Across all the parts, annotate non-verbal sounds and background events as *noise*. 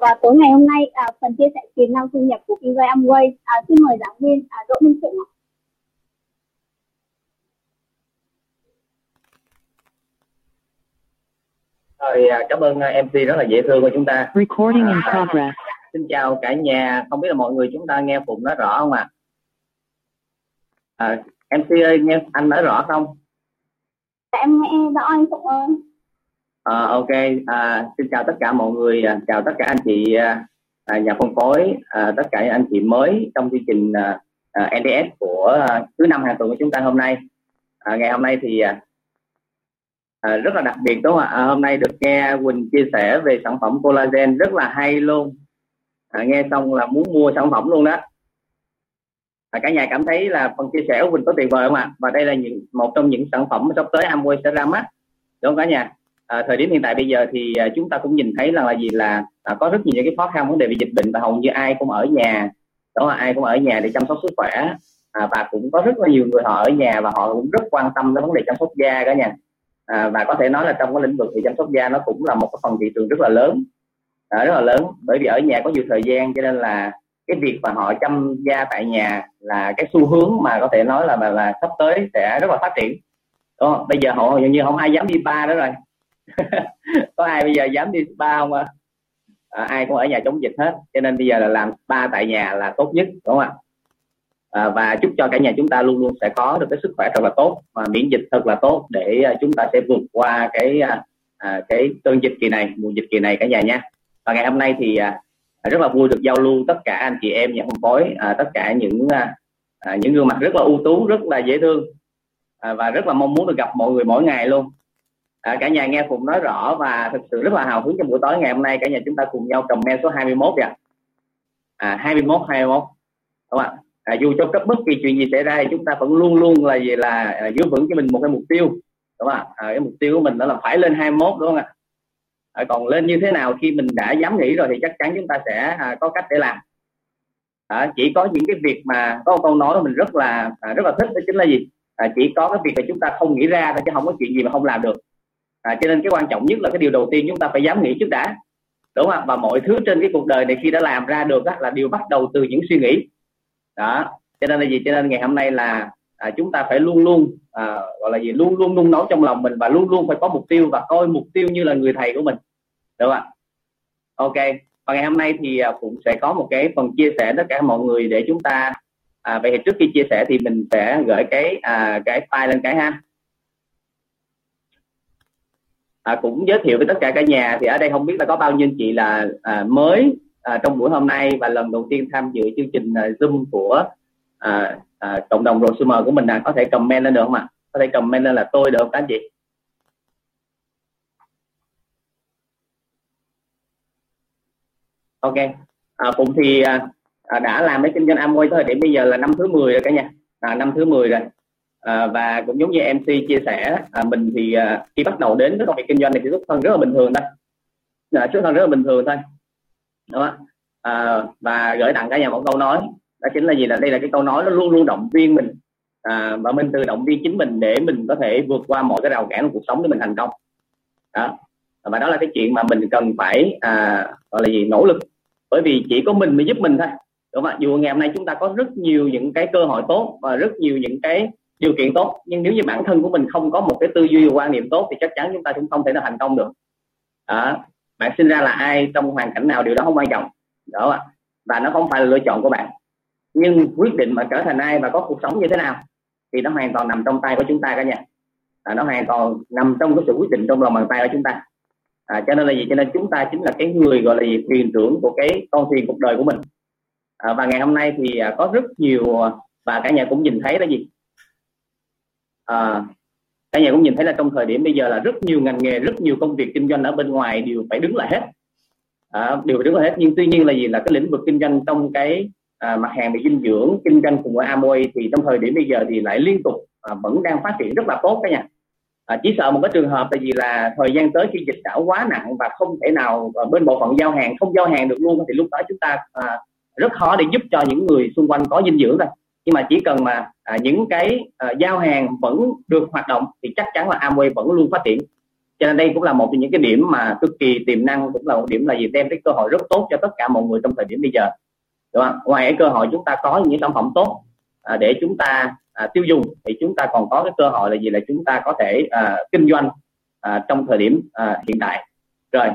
và tối ngày hôm nay à, phần chia sẻ tiềm năng thu nhập của kinh doanh Amway à, xin mời giảng viên à, Đỗ Minh Phụng Rồi, à, cảm ơn à, MC rất là dễ thương của chúng ta. Recording in progress. Xin chào cả nhà, không biết là mọi người chúng ta nghe Phụng nói rõ không ạ? À? À, MC ơi, nghe anh nói rõ không? Dạ, em nghe rõ anh Phụng ơi. À, ok, à, xin chào tất cả mọi người, à, chào tất cả anh chị à, à nhà phân phối, à, tất cả anh chị mới trong chương trình à, à, NDS của à, thứ năm hàng tuần của chúng ta hôm nay. À, ngày hôm nay thì à, à, rất là đặc biệt đúng không ạ? À, hôm nay được nghe Quỳnh chia sẻ về sản phẩm collagen rất là hay luôn. À, nghe xong là muốn mua sản phẩm luôn đó. À, cả nhà cảm thấy là phần chia sẻ của Quỳnh có tuyệt vời không ạ? Và đây là những một trong những sản phẩm sắp tới Amway sẽ ra mắt đúng không cả nhà? À, thời điểm hiện tại bây giờ thì à, chúng ta cũng nhìn thấy là, là gì là à, có rất nhiều những cái khó khăn vấn đề về dịch bệnh và hầu như ai cũng ở nhà. Đó là ai cũng ở nhà để chăm sóc sức khỏe. À, và cũng có rất là nhiều người họ ở nhà và họ cũng rất quan tâm đến vấn đề chăm sóc da cả nhà à, và có thể nói là trong cái lĩnh vực thì chăm sóc da nó cũng là một cái phần thị trường rất là lớn. À, rất là lớn bởi vì ở nhà có nhiều thời gian cho nên là cái việc mà họ chăm da tại nhà là cái xu hướng mà có thể nói là là, là sắp tới sẽ rất là phát triển. Đó, bây giờ họ như không ai dám đi ba đó rồi. *laughs* có ai bây giờ dám đi spa không ạ? À, ai cũng ở nhà chống dịch hết. Cho nên bây giờ là làm spa tại nhà là tốt nhất đúng không ạ? À, và chúc cho cả nhà chúng ta luôn luôn sẽ có được cái sức khỏe thật là tốt và miễn dịch thật là tốt để à, chúng ta sẽ vượt qua cái à, à, cái cơn dịch kỳ này mùa dịch kỳ này cả nhà nha. Và ngày hôm nay thì à, rất là vui được giao lưu tất cả anh chị em nhà phân phối à, tất cả những à, à những gương mặt rất là ưu tú rất là dễ thương à, và rất là mong muốn được gặp mọi người mỗi ngày luôn à, cả nhà nghe Phụng nói rõ và thực sự rất là hào hứng trong buổi tối ngày hôm nay. Cả nhà chúng ta cùng nhau comment số 21 kìa. À 21 21 đúng không ạ? À, dù cho cấp bất kỳ chuyện gì xảy ra thì chúng ta vẫn luôn luôn là gì là à, giữ vững cho mình một cái mục tiêu. Đúng không ạ? À, cái mục tiêu của mình đó là phải lên 21 đúng không ạ? À, còn lên như thế nào khi mình đã dám nghĩ rồi thì chắc chắn chúng ta sẽ à, có cách để làm. À, chỉ có những cái việc mà có một câu nói mình rất là à, rất là thích đó chính là gì? À, chỉ có cái việc là chúng ta không nghĩ ra thôi chứ không có chuyện gì mà không làm được à, cho nên cái quan trọng nhất là cái điều đầu tiên chúng ta phải dám nghĩ trước đã. Đúng không? Và mọi thứ trên cái cuộc đời này khi đã làm ra được á, là điều bắt đầu từ những suy nghĩ. Đó. Cho nên là gì? Cho nên ngày hôm nay là à, chúng ta phải luôn luôn à, gọi là gì? Luôn luôn nung nấu trong lòng mình và luôn luôn phải có mục tiêu và coi mục tiêu như là người thầy của mình. Đúng không ạ? Ok. Và ngày hôm nay thì à, cũng sẽ có một cái phần chia sẻ tất cả mọi người để chúng ta à, vậy thì trước khi chia sẻ thì mình sẽ gửi cái à, cái file lên cái ha à, cũng giới thiệu với tất cả cả nhà thì ở đây không biết là có bao nhiêu chị là à, mới à, trong buổi hôm nay và lần đầu tiên tham dự chương trình à, zoom của à, à, cộng đồng prosumer của mình là có thể comment lên được không ạ? Có thể comment lên là tôi được không các anh chị? Ok. À, phụng thì à, à đã làm cái kinh doanh Amway tới thời điểm bây giờ là năm thứ 10 rồi cả nhà. À, năm thứ 10 rồi à, và cũng giống như MC chia sẻ à, mình thì à, khi bắt đầu đến với công việc kinh doanh này thì xuất thân rất là bình thường thôi. À, xuất thân rất là bình thường thôi. Đó. À, và gửi tặng cả nhà một câu nói đó chính là gì là đây là cái câu nói nó luôn luôn động viên mình. À, và mình tự động viên chính mình để mình có thể vượt qua mọi cái rào cản của cuộc sống để mình thành công. Đó. Và đó là cái chuyện mà mình cần phải à, gọi là gì nỗ lực. Bởi vì chỉ có mình mới giúp mình thôi. Đúng không ạ? Dù ngày hôm nay chúng ta có rất nhiều những cái cơ hội tốt và rất nhiều những cái điều kiện tốt. Nhưng nếu như bản thân của mình không có một cái tư duy và quan niệm tốt thì chắc chắn chúng ta cũng không thể nào thành công được. Đó. bạn sinh ra là ai trong hoàn cảnh nào điều đó không quan trọng. Đó và nó không phải là lựa chọn của bạn. Nhưng quyết định mà trở thành ai và có cuộc sống như thế nào thì nó hoàn toàn nằm trong tay của chúng ta cả nhà. À, nó hoàn toàn nằm trong cái sự quyết định trong lòng bàn tay của chúng ta. À, cho nên là gì? Cho nên chúng ta chính là cái người gọi là gì thuyền trưởng của cái con thuyền cuộc đời của mình. À, và ngày hôm nay thì à, có rất nhiều à, và cả nhà cũng nhìn thấy là gì? À, cả nhà cũng nhìn thấy là trong thời điểm bây giờ là rất nhiều ngành nghề rất nhiều công việc kinh doanh ở bên ngoài đều phải đứng lại hết. À, đều phải đứng lại hết. Nhưng tuy nhiên là gì là cái lĩnh vực kinh doanh trong cái à, mặt hàng về dinh dưỡng kinh doanh cùng với Amway thì trong thời điểm bây giờ thì lại liên tục à, vẫn đang phát triển rất là tốt cả nhà. À, chỉ sợ một cái trường hợp là gì là thời gian tới khi dịch đã quá nặng và không thể nào à, bên bộ phận giao hàng không giao hàng được luôn thì lúc đó chúng ta à, rất khó để giúp cho những người xung quanh có dinh dưỡng rồi nhưng mà chỉ cần mà à, những cái à, giao hàng vẫn được hoạt động thì chắc chắn là Amway vẫn luôn phát triển. Cho nên đây cũng là một trong những cái điểm mà cực kỳ tiềm năng cũng là một điểm là gì? Đem cái cơ hội rất tốt cho tất cả mọi người trong thời điểm bây giờ. Đúng không? ngoài cái cơ hội chúng ta có những sản phẩm tốt à, để chúng ta à, tiêu dùng thì chúng ta còn có cái cơ hội là gì? Là chúng ta có thể à, kinh doanh à, trong thời điểm à, hiện tại. Rồi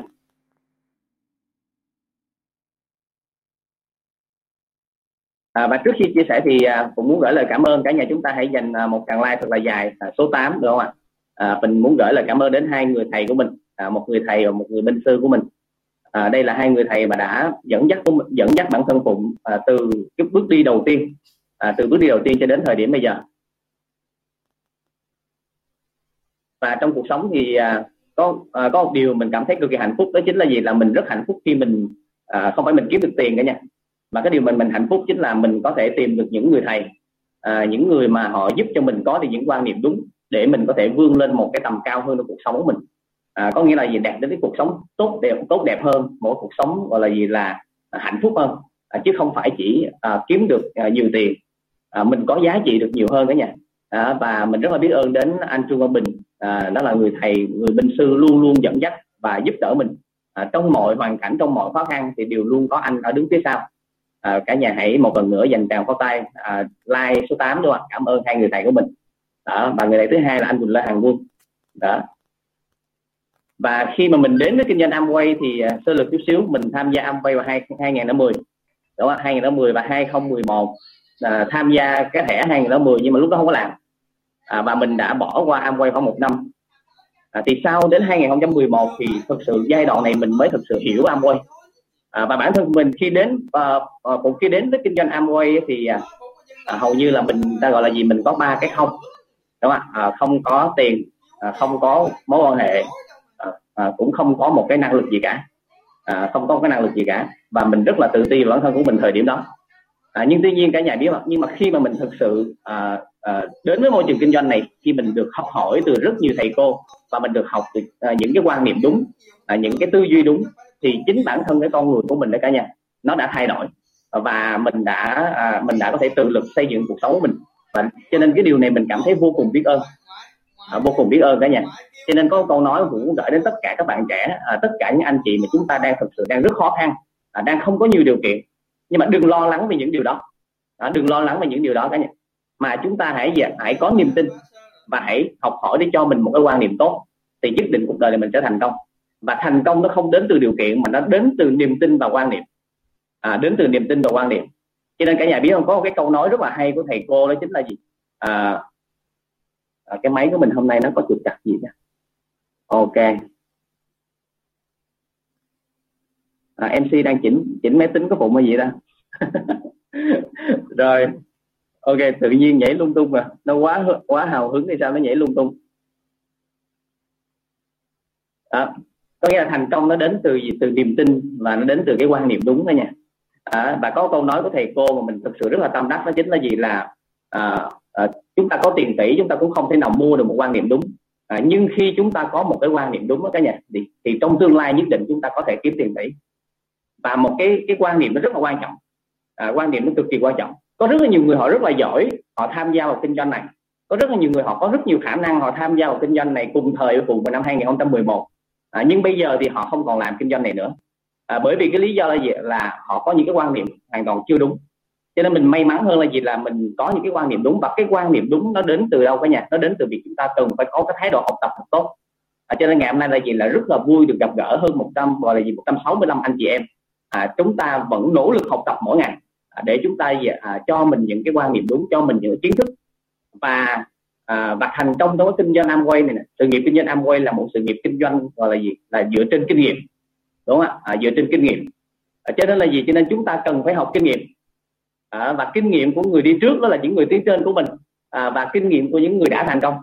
À, và trước khi chia sẻ thì à, cũng muốn gửi lời cảm ơn cả nhà chúng ta hãy dành à, một tràng like thật là dài à, số 8 được không ạ? À, mình muốn gửi lời cảm ơn đến hai người thầy của mình, à, một người thầy và một người minh sư của mình. À, đây là hai người thầy mà đã dẫn dắt dẫn dắt bản thân phụng à, từ cái bước đi đầu tiên, à, từ bước đi đầu tiên cho đến thời điểm bây giờ. Và trong cuộc sống thì à, có à, có một điều mình cảm thấy cực kỳ hạnh phúc đó chính là gì là mình rất hạnh phúc khi mình à, không phải mình kiếm được tiền cả nha mà cái điều mình mình hạnh phúc chính là mình có thể tìm được những người thầy. À, những người mà họ giúp cho mình có được những quan niệm đúng để mình có thể vươn lên một cái tầm cao hơn trong cuộc sống của mình. À, có nghĩa là gì? Đạt đến cái cuộc sống tốt đẹp tốt đẹp hơn mỗi cuộc sống gọi là gì là hạnh phúc hơn. À, chứ không phải chỉ à, kiếm được à, nhiều tiền. À, mình có giá trị được nhiều hơn cả nhà. À, và mình rất là biết ơn đến anh Trương Văn Bình. À, đó là người thầy người binh sư luôn luôn dẫn dắt và giúp đỡ mình. À, trong mọi hoàn cảnh trong mọi khó khăn thì đều luôn có anh ở đứng phía sau à, cả nhà hãy một lần nữa dành tràng pháo tay. À, like số 8 đúng không cảm ơn hai người thầy của mình. Đó và người thầy thứ hai là anh Quỳnh Lê Hằng Quân. Đó. Và khi mà mình đến với kinh doanh Amway thì uh, sơ lược chút xíu mình tham gia Amway vào hai 2010 đúng không 2010 và 2011 à, tham gia cái thẻ 2010 nhưng mà lúc đó không có làm. À, và mình đã bỏ qua Amway khoảng một năm. À, thì sau đến 2011 thì thực sự giai đoạn này mình mới thực sự hiểu Amway à, và bản thân mình khi đến và cũng khi đến với kinh doanh Amway thì à, à, hầu như là mình ta gọi là gì? Mình có ba cái không đúng không à, không có tiền à, không có mối quan hệ à, à, cũng không có một cái năng lực gì cả. À, không có cái năng lực gì cả. Và mình rất là tự ti bản thân của mình thời điểm đó. À, nhưng tuy nhiên cả nhà biết mà nhưng mà khi mà mình thực sự à, à, đến với môi trường kinh doanh này khi mình được học hỏi từ rất nhiều thầy cô và mình được học từ à, những cái quan niệm đúng à, những cái tư duy đúng thì chính bản thân cái con người của mình đó cả nhà nó đã thay đổi. Và mình đã à, mình đã có thể tự lực xây dựng cuộc sống của mình. Và cho nên cái điều này mình cảm thấy vô cùng biết ơn. À, vô cùng biết ơn cả nhà. Cho nên có câu nói cũng gửi đến tất cả các bạn trẻ à, tất cả những anh chị mà chúng ta đang thực sự đang rất khó khăn à, đang không có nhiều điều kiện. Nhưng mà đừng lo lắng về những điều đó. À, đừng lo lắng về những điều đó cả nhà. Mà chúng ta hãy hãy có niềm tin và hãy học hỏi để cho mình một cái quan niệm tốt thì nhất định cuộc đời này mình sẽ thành công và thành công nó không đến từ điều kiện mà nó đến từ niềm tin và quan niệm. À, đến từ niềm tin và quan niệm. Cho nên cả nhà biết không? Có một cái câu nói rất là hay của thầy cô đó chính là gì? À, à, cái máy của mình hôm nay nó có trục trặc gì đó ok. À, mc đang chỉnh chỉnh máy tính có phụ hay gì đó *laughs* rồi. Ok tự nhiên nhảy lung tung mà. Nó quá quá hào hứng thì sao? Nó nhảy lung tung. À, có nghĩa là thành công nó đến từ gì? Từ niềm tin và nó đến từ cái quan niệm đúng đó nha. À, và có câu nói của thầy cô mà mình thực sự rất là tâm đắc đó chính là gì? Là à, à, chúng ta có tiền tỷ chúng ta cũng không thể nào mua được một quan niệm đúng. À, nhưng khi chúng ta có một cái quan niệm đúng đó cả nhà thì, thì trong tương lai nhất định chúng ta có thể kiếm tiền tỷ. Và một cái cái quan niệm nó rất là quan trọng. À, quan niệm nó cực kỳ quan trọng. Có rất là nhiều người họ rất là giỏi họ tham gia vào kinh doanh này. Có rất là nhiều người họ có rất nhiều khả năng họ tham gia vào kinh doanh này cùng thời cùng vào năm 2011 à, nhưng bây giờ thì họ không còn làm kinh doanh này nữa. À, bởi vì cái lý do là gì? Là họ có những cái quan niệm hoàn toàn chưa đúng. Cho nên mình may mắn hơn là gì? Là mình có những cái quan niệm đúng. Và cái quan niệm đúng nó đến từ đâu cả nhà? Nó đến từ việc chúng ta cần phải có cái thái độ học tập thật tốt. À, cho nên ngày hôm nay là gì? Là rất là vui được gặp gỡ hơn 100 gọi là gì? 165 anh chị em. À, chúng ta vẫn nỗ lực học tập mỗi ngày à, để chúng ta à, cho mình những cái quan niệm đúng cho mình những kiến thức. Và à, và thành công trong cái kinh doanh Amway này nè. Sự nghiệp kinh doanh Amway là một sự nghiệp kinh doanh gọi là gì? Là dựa trên kinh nghiệm. Đúng không ạ? À, dựa trên kinh nghiệm. À, cho nên là gì? Cho nên chúng ta cần phải học kinh nghiệm. À, và kinh nghiệm của người đi trước đó là những người tiến trên của mình. À, và kinh nghiệm của những người đã thành công.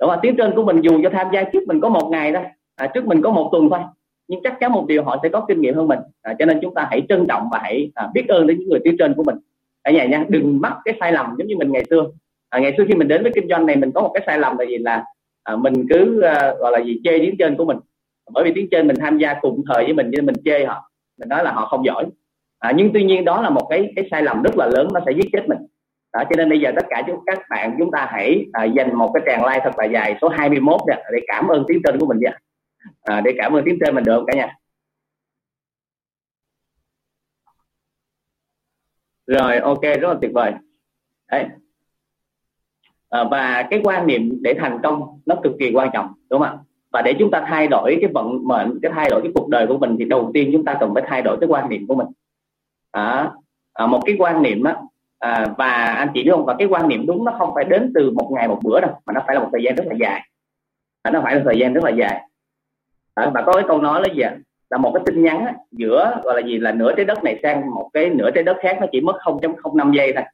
Đúng không? Tiến trên của mình dù cho tham gia trước mình có một ngày đó à, trước mình có một tuần thôi nhưng chắc chắn một điều họ sẽ có kinh nghiệm hơn mình. À, cho nên chúng ta hãy trân trọng và hãy à, biết ơn đến những người tiến trên của mình. Cả nhà nha đừng mắc cái sai lầm giống như mình ngày xưa à, ngày xưa khi mình đến với kinh doanh này mình có một cái sai lầm là gì? Là à, mình cứ à, gọi là gì? Chê tiếng trên của mình. Bởi vì tiếng trên mình tham gia cùng thời với mình nên mình chê họ. Mình nói là họ không giỏi. À, nhưng tuy nhiên đó là một cái cái sai lầm rất là lớn nó sẽ giết chết mình. Đó, cho nên bây giờ tất cả chúng các bạn chúng ta hãy à, dành một cái tràng like thật là dài số 21 nè để cảm ơn tiếng trên của mình nha. À, để cảm ơn tiếng trên mình được không cả nhà? Rồi ok rất là tuyệt vời. Đấy à, và cái quan niệm để thành công nó cực kỳ quan trọng đúng không ạ? Và để chúng ta thay đổi cái vận mệnh cái thay đổi cái cuộc đời của mình thì đầu tiên chúng ta cần phải thay đổi cái quan niệm của mình. À, à, một cái quan niệm á à, và anh chị biết không? Và cái quan niệm đúng nó không phải đến từ một ngày một bữa đâu mà nó phải là một thời gian rất là dài. À, nó phải là thời gian rất là dài. À, và có cái câu nói là gì ạ? Là một cái tin nhắn á, giữa gọi là gì là nửa trái đất này sang một cái nửa trái đất khác nó chỉ mất 0.05 giây thôi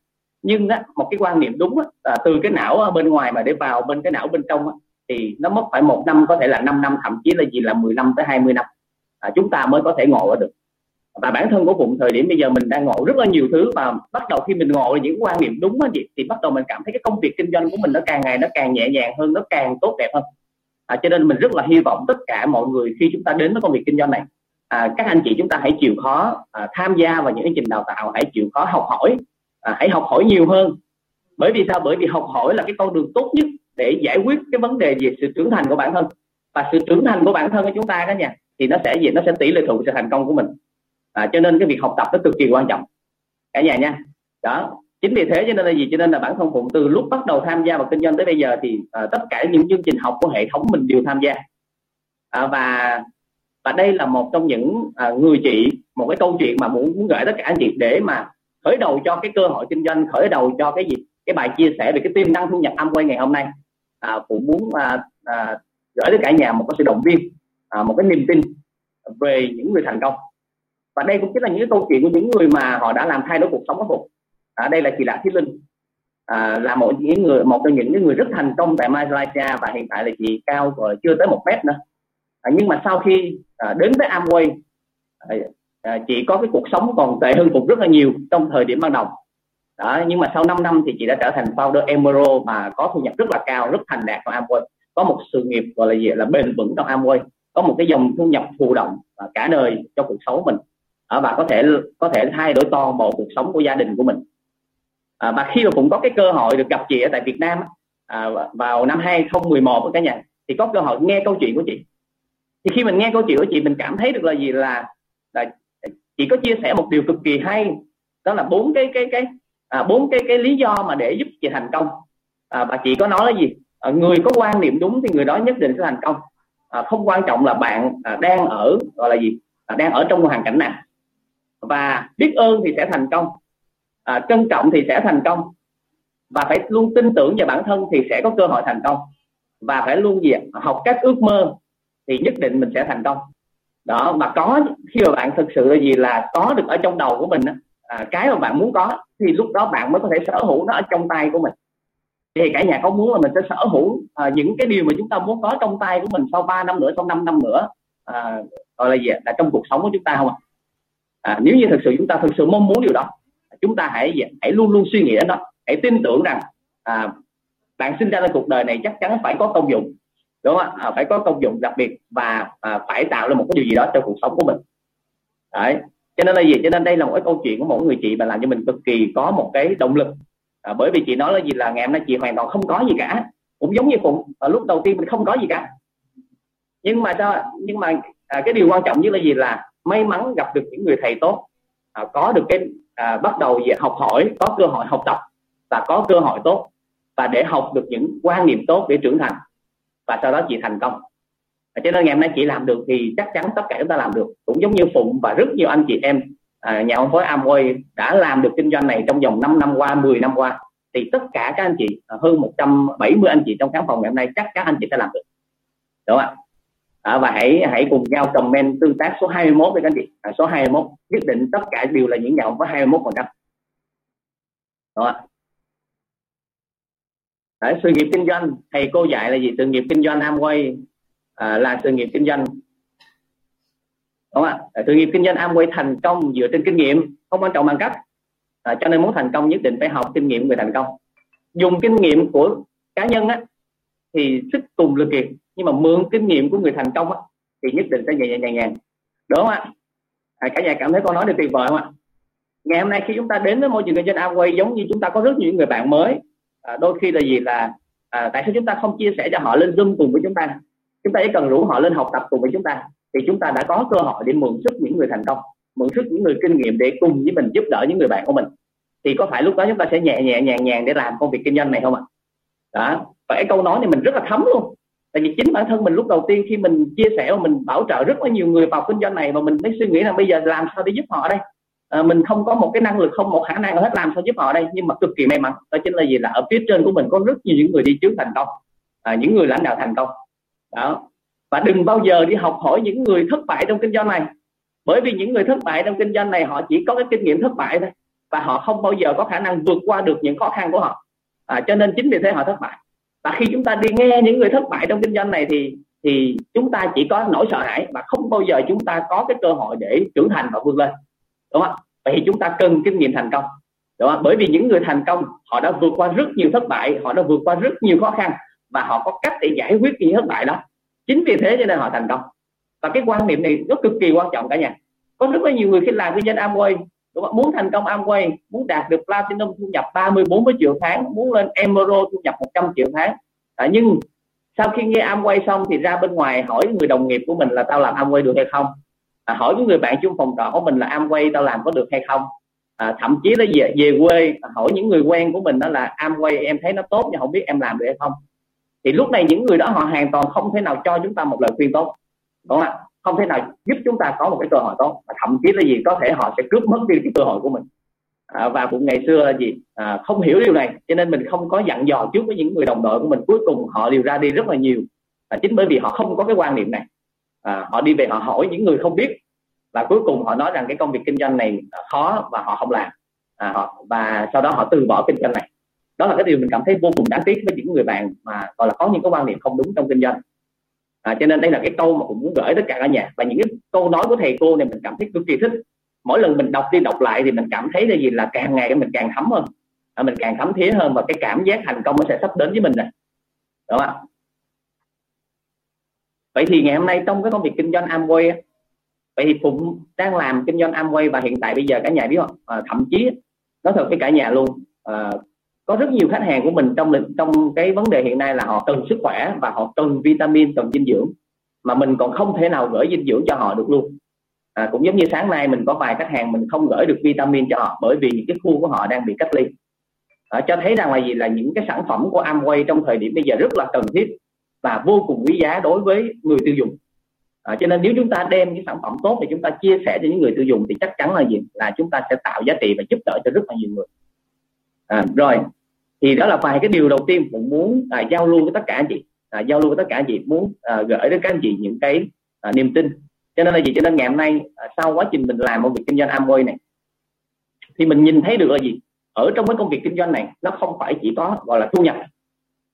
nhưng á, một cái quan niệm đúng á, à, từ cái não bên ngoài mà để vào bên cái não bên trong á, thì nó mất phải một năm có thể là 5 năm thậm chí là gì là 15 tới 20 năm. À, chúng ta mới có thể ngộ được. Và bản thân của phụng thời điểm bây giờ mình đang ngộ rất là nhiều thứ và bắt đầu khi mình ngộ những quan niệm đúng á thì, thì bắt đầu mình cảm thấy cái công việc kinh doanh của mình nó càng ngày nó càng nhẹ nhàng hơn nó càng tốt đẹp hơn. À, cho nên mình rất là hy vọng tất cả mọi người khi chúng ta đến với công việc kinh doanh này à, các anh chị chúng ta hãy chịu khó à, tham gia vào những chương trình đào tạo hãy chịu khó học hỏi à, hãy học hỏi nhiều hơn. Bởi vì sao? Bởi vì học hỏi là cái con đường tốt nhất để giải quyết cái vấn đề về sự trưởng thành của bản thân. Và sự trưởng thành của bản thân của chúng ta đó nha thì nó sẽ gì? Nó sẽ tỷ lệ thuận sự thành công của mình. À, cho nên cái việc học tập nó cực kỳ quan trọng. Cả nhà nha. Đó. Chính vì thế cho nên là gì? Cho nên là bản thân phụng từ lúc bắt đầu tham gia vào kinh doanh tới bây giờ thì à, tất cả những chương trình học của hệ thống mình đều tham gia. À, và và đây là một trong những à, người chị một cái câu chuyện mà muốn muốn gửi tất cả anh chị để mà khởi đầu cho cái cơ hội kinh doanh khởi đầu cho cái gì cái bài chia sẻ về cái tiềm năng thu nhập âm quay ngày hôm nay. À, cũng muốn à, à, gửi tới cả nhà một cái sự động viên à, một cái niềm tin về những người thành công. Và đây cũng chính là những câu chuyện của những người mà họ đã làm thay đổi cuộc sống của phục à, đây là chị Lạc Thí Linh. À, là một những người một trong những người rất thành công tại Malaysia và hiện tại là chị cao rồi chưa tới một mét nữa. À, nhưng mà sau khi à, đến với Amway à, à, chị có cái cuộc sống còn tệ hơn phục rất là nhiều trong thời điểm ban đầu. Đó nhưng mà sau 5 năm thì chị đã trở thành founder Emerald mà có thu nhập rất là cao rất thành đạt trong Amway. Có một sự nghiệp gọi là gì là bền vững trong Amway. Có một cái dòng thu nhập thụ động và cả đời cho cuộc sống mình. À, và có thể có thể thay đổi toàn bộ cuộc sống của gia đình của mình. À, và khi mà cũng có cái cơ hội được gặp chị ở tại Việt Nam à, vào năm 2011 cả nhà thì có cơ hội nghe câu chuyện của chị. Thì khi mình nghe câu chuyện của chị mình cảm thấy được là gì? Là là chị có chia sẻ một điều cực kỳ hay đó là bốn cái cái cái à, bốn cái cái lý do mà để giúp chị thành công. À, và chị có nói là gì? À, người có quan niệm đúng thì người đó nhất định sẽ thành công. À, không quan trọng là bạn à, đang ở gọi là gì? À, đang ở trong hoàn cảnh nào. Và biết ơn thì sẽ thành công. À, trân trọng thì sẽ thành công. Và phải luôn tin tưởng vào bản thân thì sẽ có cơ hội thành công. Và phải luôn gì học các ước mơ thì nhất định mình sẽ thành công đó mà có khi mà bạn thực sự là gì là có được ở trong đầu của mình à, cái mà bạn muốn có thì lúc đó bạn mới có thể sở hữu nó ở trong tay của mình. Thì cả nhà có muốn là mình sẽ sở hữu à, những cái điều mà chúng ta muốn có trong tay của mình sau 3 năm nữa sau 5 năm nữa à, gọi là gì là trong cuộc sống của chúng ta không ạ? À, nếu như thực sự chúng ta thực sự mong muốn điều đó chúng ta hãy hãy luôn luôn suy nghĩ đến đó. Hãy tin tưởng rằng à, bạn sinh ra lên cuộc đời này chắc chắn phải có công dụng đúng không à, phải có công dụng đặc biệt và à, phải tạo ra một cái điều gì đó cho cuộc sống của mình. Đấy. Cho nên là gì? Cho nên đây là một cái câu chuyện của mỗi người chị và làm cho mình cực kỳ có một cái động lực. À, bởi vì chị nói là gì? Là ngày hôm nay chị hoàn toàn không có gì cả. Cũng giống như phụng ở lúc đầu tiên mình không có gì cả. Nhưng mà sao nhưng mà à, cái điều quan trọng nhất là gì? Là may mắn gặp được những người thầy tốt. À, có được cái à, bắt đầu về học hỏi có cơ hội học tập và có cơ hội tốt. Và để học được những quan niệm tốt để trưởng thành và sau đó chị thành công. Và cho nên ngày hôm nay chị làm được thì chắc chắn tất cả chúng ta làm được. Cũng giống như phụng và rất nhiều anh chị em à, nhà phân phối Amway đã làm được kinh doanh này trong vòng 5 năm qua 10 năm qua. Thì tất cả các anh chị à, hơn 170 anh chị trong khán phòng ngày hôm nay chắc các anh chị sẽ làm được. Đúng không ạ? À, và hãy hãy cùng nhau comment tương tác số 21 với các anh chị. À, số 21 quyết định tất cả đều là những nhà nhận phối 21 phần trăm. Đúng không? Đấy, sự nghiệp kinh doanh. Thầy cô dạy là gì? Sự nghiệp kinh doanh Amway à, là sự nghiệp kinh doanh. Đúng không ạ? Sự nghiệp kinh doanh Amway thành công dựa trên kinh nghiệm không quan trọng bằng cách à, cho nên muốn thành công nhất định phải học kinh nghiệm người thành công. Dùng kinh nghiệm của cá nhân á thì sức cùng lực kiệt. Nhưng mà mượn kinh nghiệm của người thành công á, thì nhất định sẽ nhẹ nhàng nhẹ nhàng. Đúng không ạ? À, cả nhà cảm thấy con nói được tuyệt vời không ạ? Ngày hôm nay khi chúng ta đến với môi trường kinh doanh Amway giống như chúng ta có rất nhiều người bạn mới à, đôi khi là gì là à, tại sao chúng ta không chia sẻ cho họ lên zoom cùng với chúng ta? Chúng ta chỉ cần rủ họ lên học tập cùng với chúng ta thì chúng ta đã có cơ hội để mượn sức những người thành công mượn sức những người kinh nghiệm để cùng với mình giúp đỡ những người bạn của mình. Thì có phải lúc đó chúng ta sẽ nhẹ nhẹ nhàng nhàng để làm công việc kinh doanh này không ạ? Đó và cái câu nói này mình rất là thấm luôn. Tại vì chính bản thân mình lúc đầu tiên khi mình chia sẻ và mình bảo trợ rất là nhiều người vào kinh doanh này và mình mới suy nghĩ là bây giờ làm sao để giúp họ đây? À, mình không có một cái năng lực không một khả năng hết làm sao giúp họ đây. Nhưng mà cực kỳ may mắn đó chính là gì? Là ở phía trên của mình có rất nhiều những người đi trước thành công à, những người lãnh đạo thành công. Đó. Và đừng bao giờ đi học hỏi những người thất bại trong kinh doanh này. Bởi vì những người thất bại trong kinh doanh này họ chỉ có cái kinh nghiệm thất bại thôi. Và họ không bao giờ có khả năng vượt qua được những khó khăn của họ. À, cho nên chính vì thế họ thất bại. Và khi chúng ta đi nghe những người thất bại trong kinh doanh này thì thì chúng ta chỉ có nỗi sợ hãi và không bao giờ chúng ta có cái cơ hội để trưởng thành và vươn lên đúng không vậy thì chúng ta cần kinh nghiệm thành công. Đúng không bởi vì những người thành công họ đã vượt qua rất nhiều thất bại họ đã vượt qua rất nhiều khó khăn và họ có cách để giải quyết những thất bại đó. Chính vì thế cho nên họ thành công. Và cái quan niệm này nó cực kỳ quan trọng cả nhà. Có rất là nhiều người khi làm kinh doanh Amway đúng không? muốn thành công Amway muốn đạt được Platinum thu nhập 30 40 triệu tháng muốn lên Emerald thu nhập 100 triệu tháng. À, nhưng sau khi nghe Amway xong thì ra bên ngoài hỏi người đồng nghiệp của mình là tao làm Amway được hay không? À, hỏi những người bạn chung phòng trọ của mình là Amway tao làm có được hay không? À, thậm chí là về về quê hỏi những người quen của mình đó là Amway em thấy nó tốt nhưng không biết em làm được hay không. Thì lúc này những người đó họ hoàn toàn không thể nào cho chúng ta một lời khuyên tốt đúng không ạ? Không thể nào giúp chúng ta có một cái cơ hội tốt mà thậm chí là gì có thể họ sẽ cướp mất đi cái cơ hội của mình. À, và cũng ngày xưa là gì à, không hiểu điều này cho nên mình không có dặn dò trước với những người đồng đội của mình. Cuối cùng họ đều ra đi rất là nhiều. À, chính bởi vì họ không có cái quan niệm này à, họ đi về họ hỏi những người không biết và cuối cùng họ nói rằng cái công việc kinh doanh này khó và họ không làm. À, họ, và sau đó họ từ bỏ kinh doanh này. Đó là cái điều mình cảm thấy vô cùng đáng tiếc với những người bạn mà gọi là có những cái quan niệm không đúng trong kinh doanh. À, cho nên đây là cái câu mà cũng muốn gửi tất cả cả nhà. Và những cái câu nói của thầy cô này mình cảm thấy cực kỳ thích. Mỗi lần mình đọc đi đọc lại thì mình cảm thấy là gì? Là càng ngày mình càng thấm hơn. À, mình càng thấm thía hơn và cái cảm giác thành công nó sẽ sắp đến với mình này đúng không vậy thì ngày hôm nay trong cái công việc kinh doanh Amway vậy thì Phụng đang làm kinh doanh Amway và hiện tại bây giờ cả nhà biết không? À, thậm chí nói thật với cả nhà luôn à, có rất nhiều khách hàng của mình trong trong cái vấn đề hiện nay là họ cần sức khỏe và họ cần vitamin cần dinh dưỡng mà mình còn không thể nào gửi dinh dưỡng cho họ được luôn. À, cũng giống như sáng nay mình có vài khách hàng mình không gửi được vitamin cho họ bởi vì những cái khu của họ đang bị cách ly. À, cho thấy rằng là gì? Là những cái sản phẩm của Amway trong thời điểm bây giờ rất là cần thiết và vô cùng quý giá đối với người tiêu dùng. À, cho nên nếu chúng ta đem những sản phẩm tốt thì chúng ta chia sẻ cho những người tiêu dùng thì chắc chắn là gì? Là chúng ta sẽ tạo giá trị và giúp đỡ cho rất là nhiều người. À, rồi thì đó là vài cái điều đầu tiên mình à, giao lưu với tất cả anh chị. À, giao lưu với tất cả anh chị muốn à, gửi đến các anh chị những cái à, niềm tin. Cho nên là gì? Cho nên ngày hôm nay à, sau quá trình mình làm một việc kinh doanh Amway này thì mình nhìn thấy được là gì? Ở trong cái công việc kinh doanh này nó không phải chỉ có gọi là thu nhập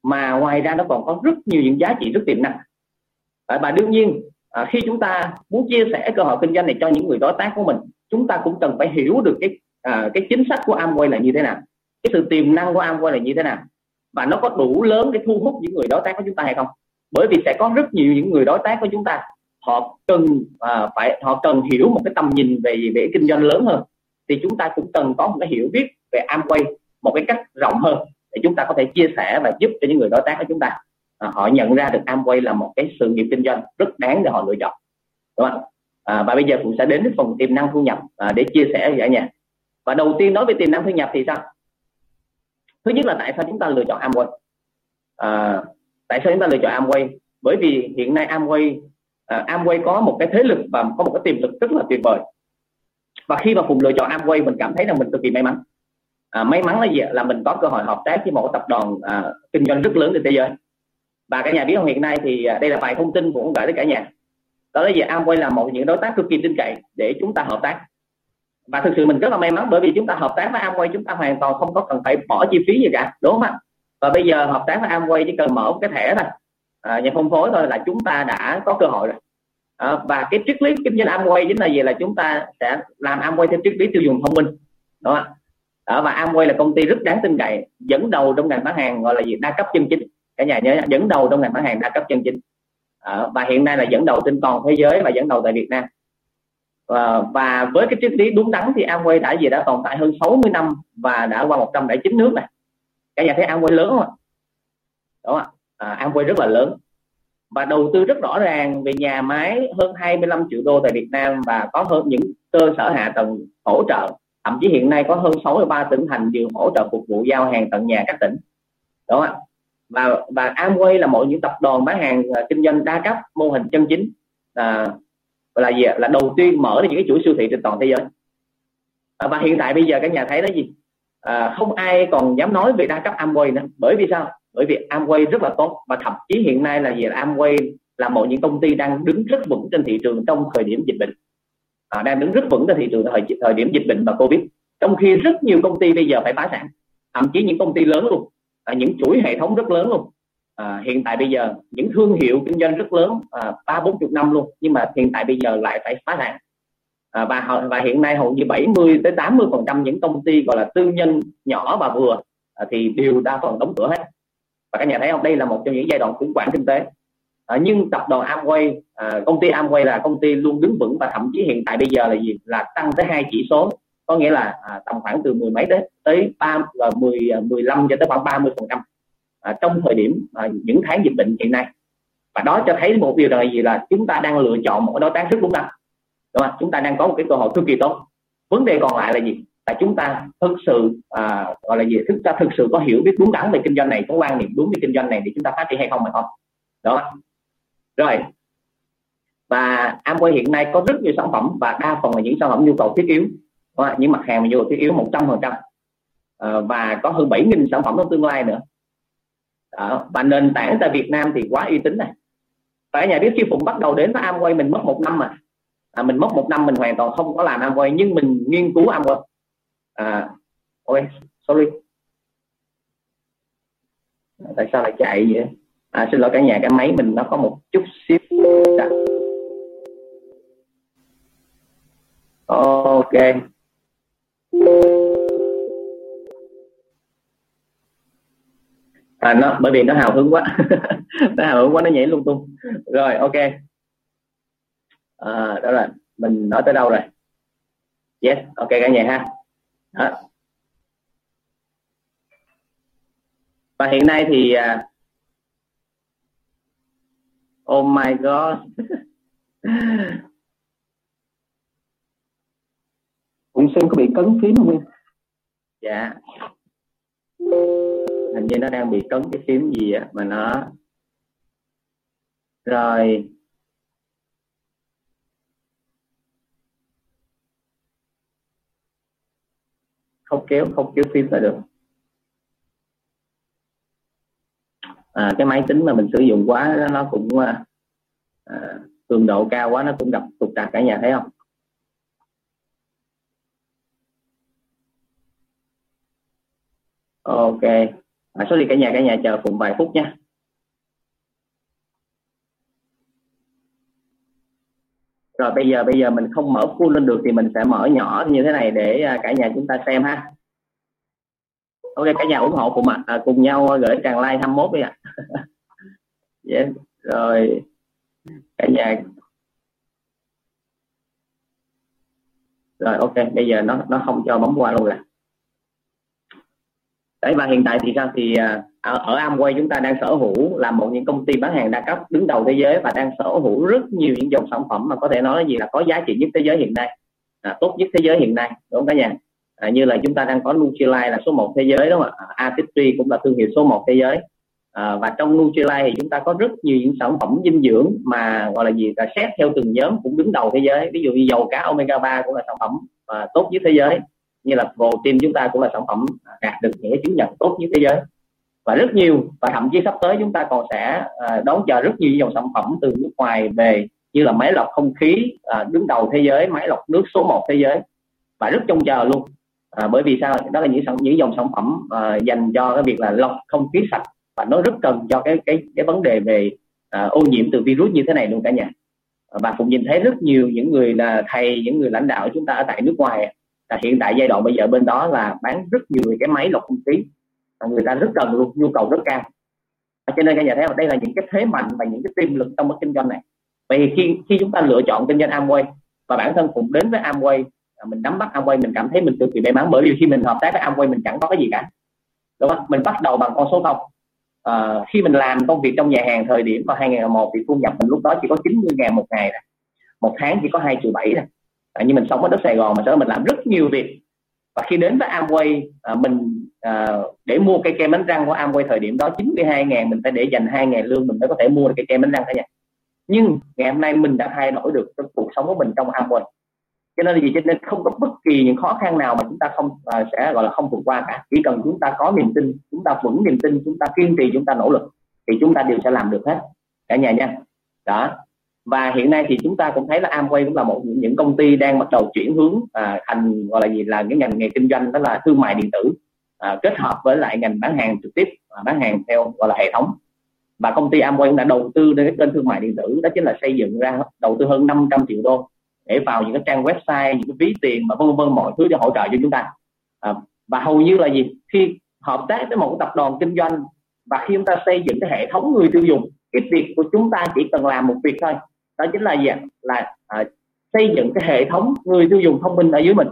mà ngoài ra nó còn có rất nhiều những giá trị rất tiềm năng. À, và đương nhiên à, khi chúng ta muốn chia sẻ cơ hội kinh doanh này cho những người đối tác của mình chúng ta cũng cần phải hiểu được cái à, cái chính sách của Amway là như thế nào cái sự tiềm năng của Amway là như thế nào và nó có đủ lớn để thu hút những người đối tác của chúng ta hay không. Bởi vì sẽ có rất nhiều những người đối tác của chúng ta họ cần à, phải họ cần hiểu một cái tầm nhìn về về kinh doanh lớn hơn thì chúng ta cũng cần có một cái hiểu biết về Amway một cái cách rộng hơn để chúng ta có thể chia sẻ và giúp cho những người đối tác của chúng ta. À, họ nhận ra được Amway là một cái sự nghiệp kinh doanh rất đáng để họ lựa chọn. Đúng không à, và bây giờ cũng sẽ đến với phần tiềm năng thu nhập à, để chia sẻ với cả nhà. Và đầu tiên nói về tiềm năng thu nhập thì sao? Thứ nhất là tại sao chúng ta lựa chọn Amway? À, tại sao chúng ta lựa chọn Amway? Bởi vì hiện nay Amway à, Amway có một cái thế lực và có một cái tiềm lực rất là tuyệt vời. Và khi mà phụng lựa chọn Amway mình cảm thấy là mình cực kỳ may mắn à, may mắn là gì là mình có cơ hội hợp tác với một tập đoàn à, kinh doanh rất lớn trên thế giới. Và cả nhà biết không hiện nay thì à, đây là vài thông tin cũng gửi tới cả nhà. Đó là gì Amway là một những đối tác cực kỳ tin cậy để chúng ta hợp tác. Và thực sự mình rất là may mắn bởi vì chúng ta hợp tác với Amway chúng ta hoàn toàn không có cần phải bỏ chi phí gì cả đúng không ạ? Và bây giờ hợp tác với Amway chỉ cần mở một cái thẻ thôi. À, nhà phân phối thôi là chúng ta đã có cơ hội rồi. À, và cái triết lý kinh doanh Amway chính là gì? Là chúng ta sẽ làm Amway theo triết lý tiêu dùng thông minh đúng không và Amway là công ty rất đáng tin cậy dẫn đầu trong ngành bán hàng gọi là gì đa cấp chân chính. Cả nhà nhớ dẫn đầu trong ngành bán hàng đa cấp chân chính. À, và hiện nay là dẫn đầu trên toàn thế giới và dẫn đầu tại Việt Nam. Và, và với cái triết lý đúng đắn thì Amway đã gì đã tồn tại hơn 60 năm và đã qua 109 nước này. Cả nhà thấy Amway lớn không ạ? Đúng không ạ. À, Amway rất là lớn. Và đầu tư rất rõ ràng về nhà máy hơn 25 triệu đô tại Việt Nam và có hơn những cơ sở hạ tầng hỗ trợ thậm chí hiện nay có hơn 63 tỉnh thành đều hỗ trợ phục vụ giao hàng tận nhà các tỉnh. Đúng không và và Amway là một những tập đoàn bán hàng uh, kinh doanh đa cấp mô hình chân chính à, là gì là đầu tiên mở ra những cái chuỗi siêu thị trên toàn thế giới. À, và hiện tại bây giờ các nhà thấy đó gì? À, không ai còn dám nói về đa cấp Amway nữa. Bởi vì sao? Bởi vì Amway rất là tốt. Và thậm chí hiện nay là gì là Amway là một những công ty đang đứng rất vững trên thị trường trong thời điểm dịch bệnh à, đang đứng rất vững trên thị trường thời thời điểm dịch bệnh và covid. Trong khi rất nhiều công ty bây giờ phải phá sản thậm chí những công ty lớn luôn. À, những chuỗi hệ thống rất lớn luôn. À, hiện tại bây giờ những thương hiệu kinh doanh rất lớn à, ba bốn chục năm luôn nhưng mà hiện tại bây giờ lại phải phá sản. À, và và hiện nay hầu như 70 tới 80 phần trăm những công ty gọi là tư nhân nhỏ và vừa à, thì đều đa phần đóng cửa hết. Và các nhà thấy không? Đây là một trong những giai đoạn khủng hoảng kinh tế à, nhưng tập đoàn Amway à, công ty Amway là công ty luôn đứng vững và thậm chí hiện tại bây giờ là gì? Là tăng tới hai chỉ số. Có nghĩa là à, tầm khoảng từ mười mấy đến tới ba và mười mười lăm cho tới khoảng 30 phần trăm. Trong thời điểm à, những tháng dịch bệnh hiện nay. Và đó cho thấy một điều là gì? Là chúng ta đang lựa chọn một đối tác rất đúng đắn. Đúng không? chúng ta đang có một cái cơ hội cực kỳ tốt. Vấn đề còn lại là gì? Là chúng ta thực sự à, gọi là gì? Chúng ta thực sự có hiểu biết đúng đắn về kinh doanh này có quan niệm đúng về kinh doanh này để chúng ta phát triển hay không mà không? Đó rồi. Và Amway hiện nay có rất nhiều sản phẩm và đa phần là những sản phẩm nhu cầu thiết yếu. Những mặt hàng mà nhu cầu thiết yếu 100 phần trăm. Ờ, và có hơn 7.000 sản phẩm trong tương lai nữa. Đó. và nền tảng tại Việt Nam thì quá uy tín này. Tại nhà biết khi Phụng bắt đầu đến với Amway mình mất một năm mà. À, mình mất một năm mình hoàn toàn không có làm Amway nhưng mình nghiên cứu Amway. À, ok sorry. Tại sao lại chạy vậy? À, xin lỗi cả nhà cái máy mình nó có một chút xíu ok. À, nó bởi vì nó hào hứng quá. *laughs* Nó hào hứng quá nó nhảy lung tung. Rồi ok. À, đó là mình nói tới đâu rồi? Yes ok cả nhà ha. Đó. và hiện nay thì à, oh my god. Cũng xem có bị cấn phím không em? Dạ. Hình như nó đang bị cấn cái phím gì á mà nó rồi. Không kéo không kéo phím là được à, cái máy tính mà mình sử dụng quá nó cũng à, à, cường độ cao quá nó cũng gặp trục trặc cả nhà thấy không? Ok. À, sorry cả nhà cả nhà chờ phụng vài phút nha. Rồi bây giờ bây giờ mình không mở full lên được thì mình sẽ mở nhỏ như thế này để à, cả nhà chúng ta xem ha. Ok cả nhà ủng hộ cùng ạ. À, cùng nhau gửi tràng like 21 đi ạ. à yes. rồi. Cả nhà. Rồi ok bây giờ nó nó không cho bấm qua luôn rồi. Đấy và hiện tại thì sao? Thì à, ở, ở Amway chúng ta đang sở hữu là một những công ty bán hàng đa cấp đứng đầu thế giới và đang sở hữu rất nhiều những dòng sản phẩm mà có thể nói là gì là có giá trị nhất thế giới hiện nay à, tốt nhất thế giới hiện nay đúng không cả nhà? À, như là chúng ta đang có Nutrilite là số 1 thế giới đúng không ạ? À, Artistry cũng là thương hiệu số 1 thế giới à, và trong Nutrilite thì chúng ta có rất nhiều những sản phẩm dinh dưỡng mà gọi là gì là xét theo từng nhóm cũng đứng đầu thế giới. Ví dụ như dầu cá omega 3 cũng là sản phẩm à, tốt nhất thế giới như là protein chúng ta cũng là sản phẩm à, đạt được những chứng nhận tốt nhất thế giới. Và rất nhiều và thậm chí sắp tới chúng ta còn sẽ à, đón chờ rất nhiều dòng sản phẩm từ nước ngoài về như là máy lọc không khí à, đứng đầu thế giới máy lọc nước số 1 thế giới. Và rất trông chờ luôn. À, bởi vì sao? Đó là những sản những dòng sản phẩm à, dành cho cái việc là lọc không khí sạch và nó rất cần cho cái cái cái vấn đề về uh, ô nhiễm từ virus như thế này luôn cả nhà. Và cũng nhìn thấy rất nhiều những người là thầy những người lãnh đạo chúng ta ở tại nước ngoài là hiện tại giai đoạn bây giờ bên đó là bán rất nhiều cái máy lọc không khí. Người ta rất cần luôn nhu cầu rất cao. Cho nên cả nhà thấy đây là những cái thế mạnh và những cái tiềm lực trong cái kinh doanh này. Vậy khi khi chúng ta lựa chọn kinh doanh Amway và bản thân cũng đến với Amway à, mình nắm bắt Amway mình cảm thấy mình cực kỳ may mắn bởi vì khi mình hợp tác với Amway mình chẳng có cái gì cả. Đúng không? Mình bắt đầu bằng con số không uh, khi mình làm công việc trong nhà hàng thời điểm vào 2001 thì thu nhập mình lúc đó chỉ có 90 ngàn một ngày rồi. một tháng chỉ có hai triệu bảy thôi. à, nhưng mình sống ở đất Sài Gòn mà sau đó mình làm rất nhiều việc và khi đến với Amway à, mình à, để mua cây kem bánh răng của Amway thời điểm đó 92 ngàn mình phải để dành 2 ngàn lương mình mới có thể mua được cây kem bánh răng cả nhà nhưng ngày hôm nay mình đã thay đổi được cái cuộc sống của mình trong Amway cho nên là gì? Cho nên không có bất kỳ những khó khăn nào mà chúng ta không uh, sẽ gọi là không vượt qua cả. Chỉ cần chúng ta có niềm tin chúng ta vững niềm tin chúng ta kiên trì chúng ta nỗ lực thì chúng ta đều sẽ làm được hết. Cả nhà nha. Đó. Và hiện nay thì chúng ta cũng thấy là Amway cũng là một những công ty đang bắt đầu chuyển hướng à, thành gọi là gì là những ngành nghề kinh doanh đó là thương mại điện tử à, kết hợp với lại ngành bán hàng trực tiếp à, bán hàng theo gọi là hệ thống. Và công ty Amway cũng đã đầu tư đến cái kênh thương mại điện tử đó chính là xây dựng ra đầu tư hơn 500 triệu đô để vào những cái trang website những cái ví tiền và vân vân mọi thứ để hỗ trợ cho chúng ta. À, và hầu như là gì? Khi hợp tác với một tập đoàn kinh doanh và khi chúng ta xây dựng cái hệ thống người tiêu dùng cái việc của chúng ta chỉ cần làm một việc thôi. Đó chính là gì là à, xây dựng cái hệ thống người tiêu dùng thông minh ở dưới mình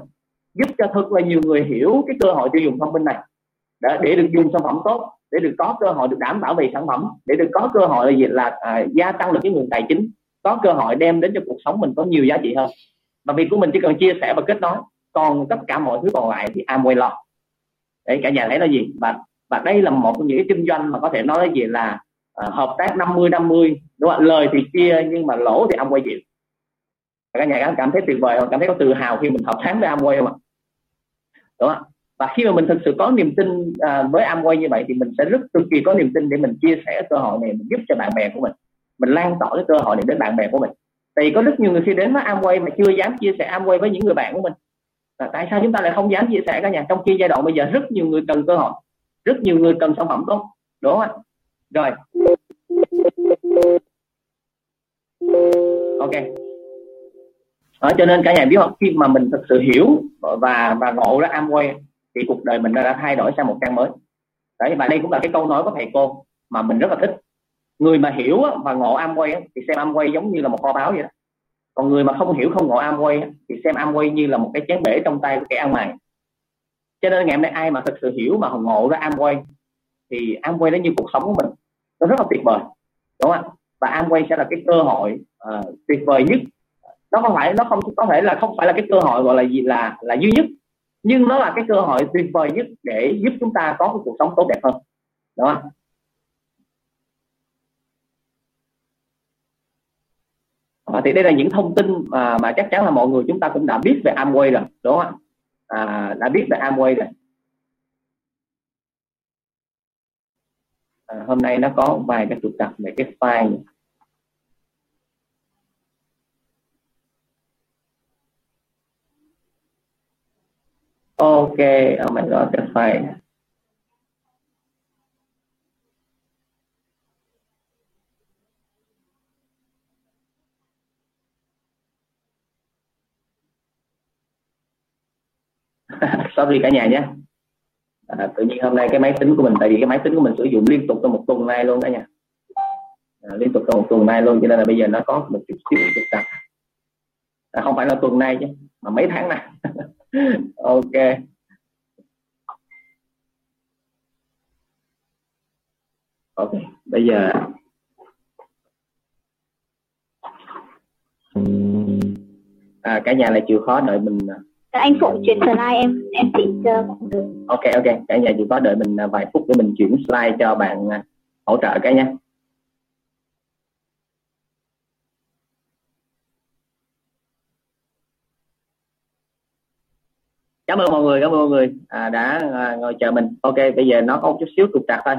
giúp cho thật là nhiều người hiểu cái cơ hội tiêu dùng thông minh này. Để, để được dùng sản phẩm tốt để được có cơ hội được đảm bảo về sản phẩm để được có cơ hội là gì? Là à, gia tăng được cái nguồn tài chính có cơ hội đem đến cho cuộc sống mình có nhiều giá trị hơn. Và việc của mình chỉ cần chia sẻ và kết nối còn tất cả mọi thứ còn lại thì Amway lo để cả nhà thấy là gì? Và và đây là một trong những cái kinh doanh mà có thể nói là gì là uh, hợp tác 50 50 đúng không lời thì chia nhưng mà lỗ thì Amway chịu. Cả nhà cảm thấy tuyệt vời không cảm thấy có tự hào khi mình hợp tác với Amway không ạ? Đúng không và khi mà mình thực sự có niềm tin uh, với Amway như vậy thì mình sẽ rất cực kỳ có niềm tin để mình chia sẻ cơ hội này mình giúp cho bạn bè của mình mình lan tỏa cái cơ hội này đến bạn bè của mình. Thì có rất nhiều người khi đến với Amway mà chưa dám chia sẻ Amway với những người bạn của mình. Là tại sao chúng ta lại không dám chia sẻ cả nhà? Trong khi giai đoạn bây giờ rất nhiều người cần cơ hội rất nhiều người cần sản phẩm tốt. Đúng không ạ? Rồi. Ok. Đó, cho nên cả nhà biết không? Khi mà mình thực sự hiểu và và ngộ ra Amway thì cuộc đời mình đã thay đổi sang một trang mới. Đấy và đây cũng là cái câu nói của thầy cô mà mình rất là thích người mà hiểu và ngộ Amway thì xem Amway giống như là một kho báu vậy đó. Còn người mà không hiểu không ngộ Amway thì xem Amway như là một cái chén bể trong tay của kẻ ăn mày. Cho nên ngày hôm nay ai mà thực sự hiểu mà ngộ ra Amway thì Amway nó như cuộc sống của mình. Nó rất là tuyệt vời đúng không và Amway sẽ là cái cơ hội uh, tuyệt vời nhất. Nó không phải nó không có thể là không phải là cái cơ hội gọi là gì là là duy nhất nhưng nó là cái cơ hội tuyệt vời nhất để giúp chúng ta có cái cuộc sống tốt đẹp hơn đúng không à, thì đây là những thông tin mà, mà chắc chắn là mọi người chúng ta cũng đã biết về Amway rồi đúng không à, đã biết về Amway rồi. À, hôm nay nó có vài cái trục trặc về cái file. Ok oh my god cái file. *laughs* sorry cả nhà nhé. À, tự nhiên hôm nay cái máy tính của mình tại vì cái máy tính của mình sử dụng liên tục trong một tuần nay luôn cả nhà. À, liên tục trong một tuần nay luôn cho nên là bây giờ nó có một chút xíu trục trặc à, không phải là tuần nay chứ mà mấy tháng nay. *laughs* Ok. Ok bây giờ à, cả nhà lại chịu khó đợi mình à, anh phụ chuyển slide em em chỉ cho ok ok. Cả nhà chỉ có đợi mình à, vài phút để mình chuyển slide cho bạn à, hỗ trợ cái nha cảm ơn mọi người cảm ơn mọi người à, đã à, ngồi chờ mình. Ok bây giờ nó có một chút xíu trục trặc thôi.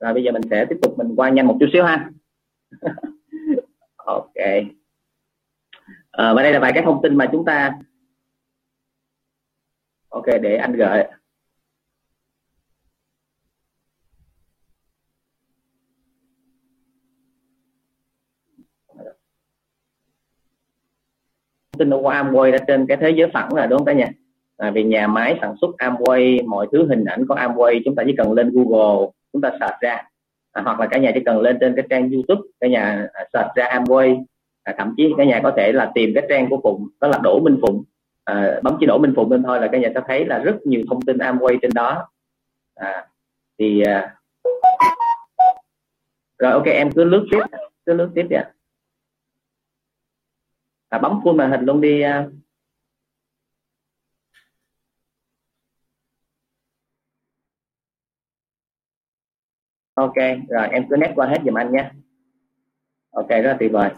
Rồi bây giờ mình sẽ tiếp tục mình qua nhanh một chút xíu ha. *laughs* Ok. À, và đây là vài cái thông tin mà chúng ta ok để anh gợi. Tin của Amway đã trên cái thế giới phẳng rồi đúng không cả nhà? À, vì nhà máy sản xuất Amway mọi thứ hình ảnh của Amway chúng ta chỉ cần lên Google chúng ta search ra. À, hoặc là cả nhà chỉ cần lên trên cái trang YouTube cả nhà à, search ra Amway. À, thậm chí cả nhà có thể là tìm cái trang của Phụng đó là Đỗ Minh Phụng à, bấm chế độ minh phụng bên thôi là các nhà sẽ thấy là rất nhiều thông tin Amway trên đó. À, thì à, rồi ok em cứ lướt tiếp cứ lướt tiếp đi ạ. À, bấm full màn hình luôn đi à. ok rồi em cứ nét qua hết giùm anh nhé. Ok rất là tuyệt vời.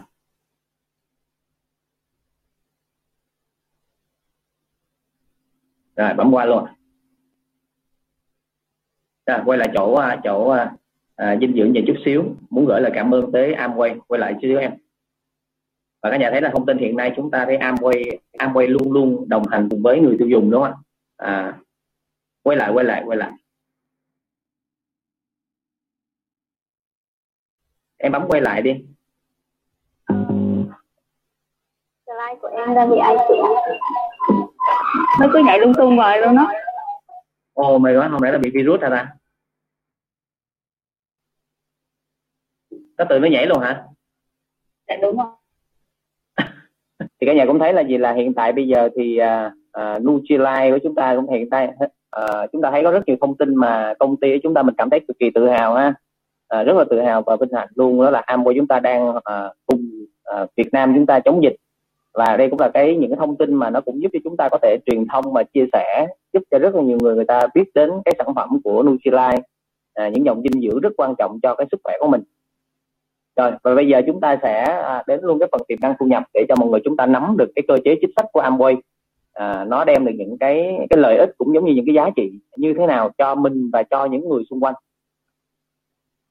Rồi bấm qua luôn. Rồi quay lại chỗ à, chỗ à, à, dinh dưỡng về chút xíu. Muốn gửi lời cảm ơn tới Amway. Quay lại chút xíu em. Và các nhà thấy là thông tin hiện nay chúng ta thấy Amway Amway luôn luôn đồng hành cùng với người tiêu dùng đúng không ạ? À, quay lại quay lại quay lại. Em bấm quay lại đi. Slide của em đang bị ai chị nó cứ nhảy lung tung rồi luôn đó ồ mày nói không lẽ là bị virus hả ta? Nó tự nó nhảy luôn hả? Dạ đúng rồi. *laughs* Thì cả nhà cũng thấy là gì là hiện tại bây giờ thì uh, uh, Nutrilite của chúng ta cũng hiện tại uh, chúng ta thấy có rất nhiều thông tin mà công ty của chúng ta mình cảm thấy cực kỳ tự hào ha. Uh, rất là tự hào và vinh hạnh luôn. Đó là Amway chúng ta đang uh, cùng uh, Việt Nam chúng ta chống dịch và đây cũng là cái những cái thông tin mà nó cũng giúp cho chúng ta có thể truyền thông và chia sẻ giúp cho rất là nhiều người người ta biết đến cái sản phẩm của Nutrilite à, những dòng dinh dưỡng rất quan trọng cho cái sức khỏe của mình. Rồi và bây giờ chúng ta sẽ à, đến luôn cái phần tiềm năng thu nhập để cho mọi người chúng ta nắm được cái cơ chế chính sách của Amway. À, nó đem được những cái cái lợi ích cũng giống như những cái giá trị như thế nào cho mình và cho những người xung quanh.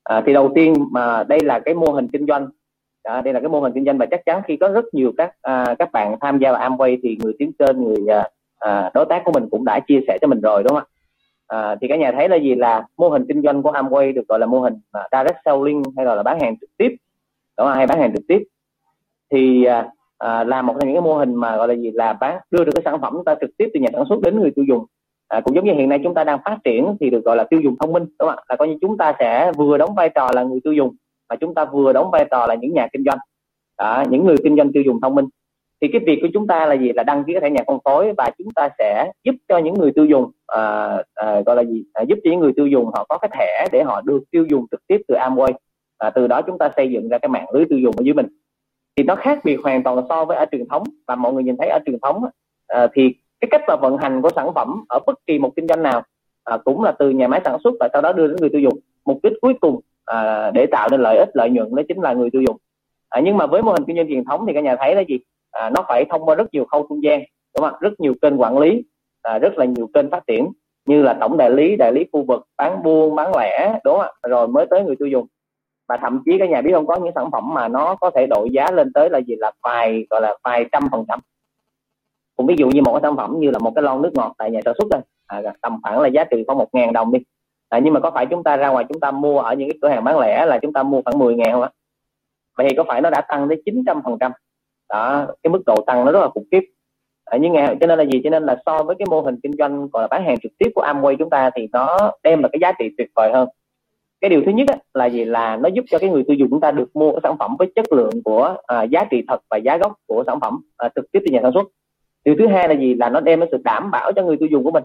À, thì đầu tiên mà đây là cái mô hình kinh doanh à, đây là cái mô hình kinh doanh và chắc chắn khi có rất nhiều các à, các bạn tham gia vào Amway thì người tiến trên người à, à, đối tác của mình cũng đã chia sẻ cho mình rồi đúng không ạ? À, thì cả nhà thấy là gì? Là mô hình kinh doanh của Amway được gọi là mô hình à, direct selling hay là, là bán hàng trực tiếp đúng không hay bán hàng trực tiếp. Thì à, à, là một trong những cái mô hình mà gọi là gì? Là bán đưa được cái sản phẩm ta trực tiếp từ nhà sản xuất đến người tiêu dùng. À, cũng giống như hiện nay chúng ta đang phát triển thì được gọi là tiêu dùng thông minh đúng không ạ? Là coi như chúng ta sẽ vừa đóng vai trò là người tiêu dùng mà chúng ta vừa đóng vai trò là những nhà kinh doanh. Đó, những người kinh doanh tiêu dùng thông minh. Thì cái việc của chúng ta là gì? Là đăng ký cái thẻ nhà phân phối và chúng ta sẽ giúp cho những người tiêu dùng à, à, gọi là gì? À, giúp cho những người tiêu dùng họ có cái thẻ để họ được tiêu dùng trực tiếp từ Amway. À, từ đó chúng ta xây dựng ra cái mạng lưới tiêu dùng ở dưới mình. Thì nó khác biệt hoàn toàn so với ở truyền thống. Và mọi người nhìn thấy ở truyền thống à, thì cái cách mà vận hành của sản phẩm ở bất kỳ một kinh doanh nào à, cũng là từ nhà máy sản xuất và sau đó đưa đến người tiêu dùng. Mục đích cuối cùng à, để tạo nên lợi ích lợi nhuận đó chính là người tiêu dùng. À, nhưng mà với mô hình kinh doanh truyền thống thì các nhà thấy là gì à, nó phải thông qua rất nhiều khâu trung gian đúng không rất nhiều kênh quản lý à, rất là nhiều kênh phát triển như là tổng đại lý đại lý khu vực bán buôn bán lẻ đúng không rồi mới tới người tiêu dùng. Và thậm chí các nhà biết không có những sản phẩm mà nó có thể đội giá lên tới là gì? Là vài gọi là vài trăm phần trăm. Cũng ví dụ như một cái sản phẩm như là một cái lon nước ngọt tại nhà sản xuất đây. À, tầm khoảng là giá trị khoảng một ngàn đồng đi à, nhưng mà có phải chúng ta ra ngoài chúng ta mua ở những cái cửa hàng bán lẻ là chúng ta mua khoảng 10 ngàn không ạ? Vậy thì có phải nó đã tăng tới 900 phần trăm? Đó cái mức độ tăng nó rất là khủng khiếp. À, nhưng ngày cho nên là gì? Cho nên là so với cái mô hình kinh doanh gọi là bán hàng trực tiếp của Amway chúng ta thì nó đem là cái giá trị tuyệt vời hơn. Cái điều thứ nhất á, là gì? Là nó giúp cho cái người tiêu dùng chúng ta được mua cái sản phẩm với chất lượng của à, giá trị thật và giá gốc của sản phẩm à, trực tiếp từ nhà sản xuất. Điều thứ hai là gì? Là nó đem cái sự đảm bảo cho người tiêu dùng của mình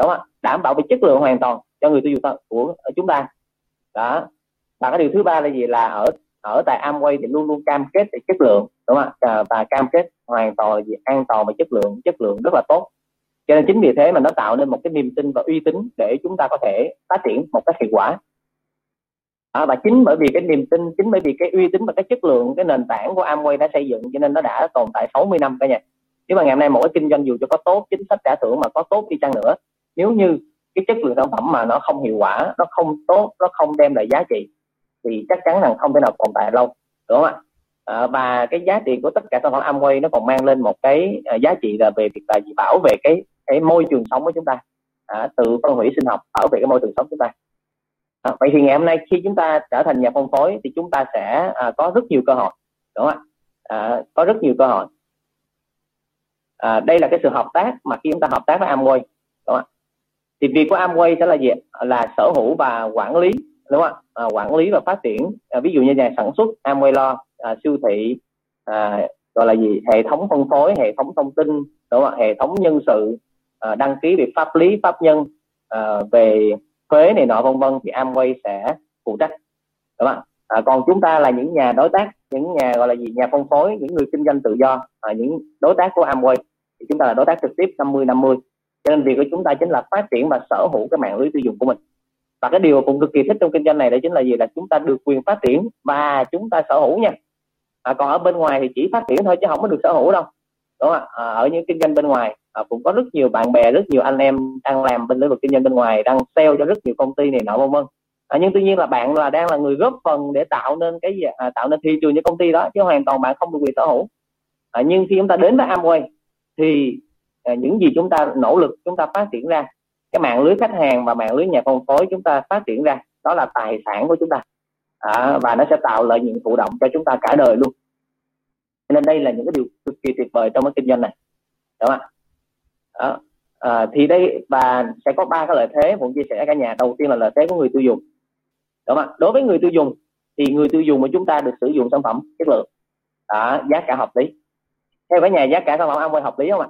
đúng không đảm bảo về chất lượng hoàn toàn cho người tiêu dùng của chúng ta. Đó. Và cái điều thứ ba là gì? Là ở ở tại Amway thì luôn luôn cam kết về chất lượng đúng không ạ? Và cam kết hoàn toàn là gì an toàn và chất lượng chất lượng rất là tốt. Cho nên chính vì thế mà nó tạo nên một cái niềm tin và uy tín để chúng ta có thể phát triển một cách hiệu quả. À, và chính bởi vì cái niềm tin chính bởi vì cái uy tín và cái chất lượng cái nền tảng của Amway đã xây dựng cho nên nó đã tồn tại 60 năm cả nhà. Nếu mà ngày hôm nay một cái kinh doanh dù cho có tốt chính sách trả thưởng mà có tốt đi chăng nữa nếu như cái chất lượng sản phẩm mà nó không hiệu quả nó không tốt nó không đem lại giá trị thì chắc chắn rằng không thể nào tồn tại lâu đúng không ạ? À, và cái giá trị của tất cả sản phẩm Amway nó còn mang lên một cái à, giá trị là về việc là gì? Bảo vệ cái cái môi trường sống của chúng ta. À, tự phân hủy sinh học bảo vệ cái môi trường sống của chúng ta. À, vậy thì ngày hôm nay khi chúng ta trở thành nhà phân phối thì chúng ta sẽ à, có rất nhiều cơ hội đúng không ạ? À, có rất nhiều cơ hội. À, đây là cái sự hợp tác mà khi chúng ta hợp tác với Amway đúng không ạ? Thì việc của Amway sẽ là gì là sở hữu và quản lý đúng không ạ? À, quản lý và phát triển à, ví dụ như nhà sản xuất Amway lo à, siêu thị à, gọi là gì? Hệ thống phân phối hệ thống thông tin đúng không ạ? Hệ thống nhân sự à, đăng ký về pháp lý pháp nhân à, về thuế này nọ vân vân thì Amway sẽ phụ trách đúng không ạ? À, còn chúng ta là những nhà đối tác những nhà gọi là gì? Nhà phân phối những người kinh doanh tự do à, những đối tác của Amway. Thì chúng ta là đối tác trực tiếp 50 50 cho nên việc của chúng ta chính là phát triển và sở hữu cái mạng lưới tiêu dùng của mình. Và cái điều cũng cực kỳ thích trong kinh doanh này đó chính là gì? Là chúng ta được quyền phát triển và chúng ta sở hữu nha. À, còn ở bên ngoài thì chỉ phát triển thôi chứ không có được sở hữu đâu. Đúng không à, ở những kinh doanh bên ngoài à, cũng có rất nhiều bạn bè rất nhiều anh em đang làm bên lĩnh vực kinh doanh bên ngoài đang sale cho rất nhiều công ty này nọ vân vân. À, nhưng tuy nhiên là bạn là đang là người góp phần để tạo nên cái gì à, tạo nên thị trường cho công ty đó chứ hoàn toàn bạn không được quyền sở hữu. À, nhưng khi chúng ta đến với Amway thì à, những gì chúng ta nỗ lực chúng ta phát triển ra cái mạng lưới khách hàng và mạng lưới nhà phân phối chúng ta phát triển ra đó là tài sản của chúng ta. À, và nó sẽ tạo lợi nhuận thụ động cho chúng ta cả đời luôn. Nên đây là những cái điều cực kỳ tuyệt vời trong cái kinh doanh này. Đúng không ạ? À, thì đây và sẽ có ba cái lợi thế ผม chia sẻ cả nhà. Đầu tiên là lợi thế của người tiêu dùng. Đúng không ạ? Đối với người tiêu dùng thì người tiêu dùng của chúng ta được sử dụng sản phẩm chất lượng à, giá cả hợp lý. Theo cả nhà giá cả sản phẩm ăn quay hợp lý không ạ?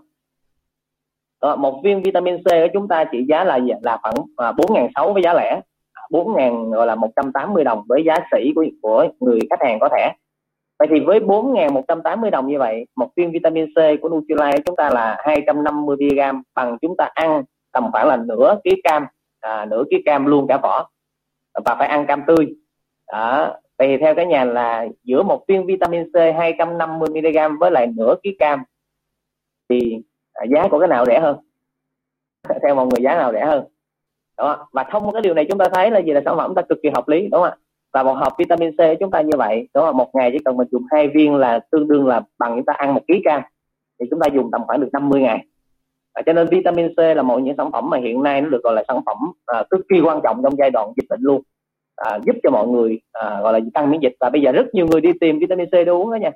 Đó, một viên vitamin C của chúng ta trị giá là là khoảng à, bốn ngàn sáu với giá lẻ. bốn ngàn gọi là 180 đồng với giá sỉ của của người khách hàng có thẻ. Vậy thì với 4.180 đồng như vậy một viên vitamin C của Nutrilite chúng ta là 250 mg bằng chúng ta ăn tầm khoảng là nửa ký cam à, nửa ký cam luôn cả vỏ. Và phải ăn cam tươi. Đó. vậy thì theo cái nhà là giữa một viên vitamin C 250 mg với lại nửa ký cam thì à, giá của cái nào rẻ hơn? *laughs* Theo mọi người giá nào rẻ hơn? Đó và thông qua cái điều này chúng ta thấy là gì là sản phẩm ta cực kỳ hợp lý đúng không ạ? Và một hộp vitamin C chúng ta như vậy đúng không một ngày chỉ cần mình dùng hai viên là tương đương là bằng chúng ta ăn một ký ca thì chúng ta dùng tầm khoảng được 50 ngày. À, cho nên vitamin C là một những sản phẩm mà hiện nay nó được gọi là sản phẩm à, cực kỳ quan trọng trong giai đoạn dịch bệnh luôn. À, giúp cho mọi người à, gọi là tăng miễn dịch. Và bây giờ rất nhiều người đi tìm vitamin C để uống đó nha.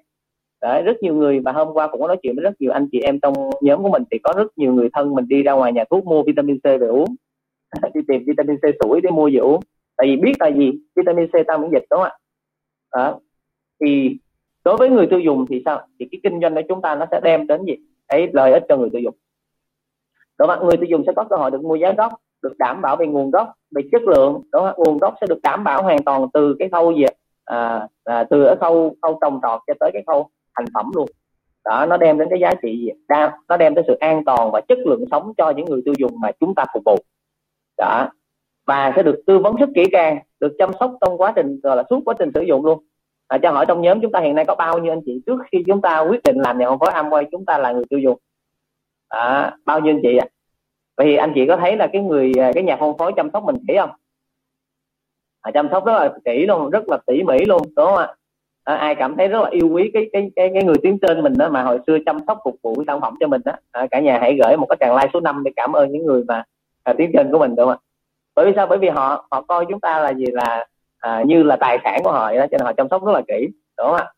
Đấy, rất nhiều người và hôm qua cũng có nói chuyện với rất nhiều anh chị em trong nhóm của mình thì có rất nhiều người thân mình đi ra ngoài nhà thuốc mua vitamin C về uống. *laughs* Đi tìm vitamin C tuổi để mua về uống. Tại vì biết tại gì? Vitamin C tăng miễn dịch đúng không ạ? Đó. thì đối với người tiêu dùng thì sao? Thì cái kinh doanh của chúng ta nó sẽ đem đến gì? Ấy lợi ích cho người tiêu dùng. Đó mà người tiêu dùng sẽ có cơ hội được mua giá gốc được đảm bảo về nguồn gốc về chất lượng đó nguồn gốc sẽ được đảm bảo hoàn toàn từ cái khâu gì à, à, từ ở khâu khâu trồng trọt cho tới cái khâu thành phẩm luôn. Đó nó đem đến cái giá trị gì đa nó đem tới sự an toàn và chất lượng sống cho những người tiêu dùng mà chúng ta phục vụ. Đó. Và sẽ được tư vấn rất kỹ càng được chăm sóc trong quá trình gọi là suốt quá trình sử dụng luôn. À, cho hỏi trong nhóm chúng ta hiện nay có bao nhiêu anh chị? Trước khi chúng ta quyết định làm nhà phân phối Amway chúng ta là người tiêu dùng. À, bao nhiêu anh chị ạ? À? vậy thì anh chị có thấy là cái người à, cái nhà phân phối chăm sóc mình kỹ không? À, chăm sóc rất là kỹ luôn rất là tỉ mỉ luôn đúng không ạ? À, ai cảm thấy rất là yêu quý cái cái cái, cái người tiến trên mình đó mà hồi xưa chăm sóc phục vụ sản phẩm cho mình đó à, cả nhà hãy gửi một cái tràng like số 5 để cảm ơn những người mà à, tiến trên của mình đúng không ạ? Bởi vì sao? Bởi vì họ họ coi chúng ta là gì? Là à, như là tài sản của họ vậy đó cho nên họ chăm sóc rất là kỹ đúng không ạ?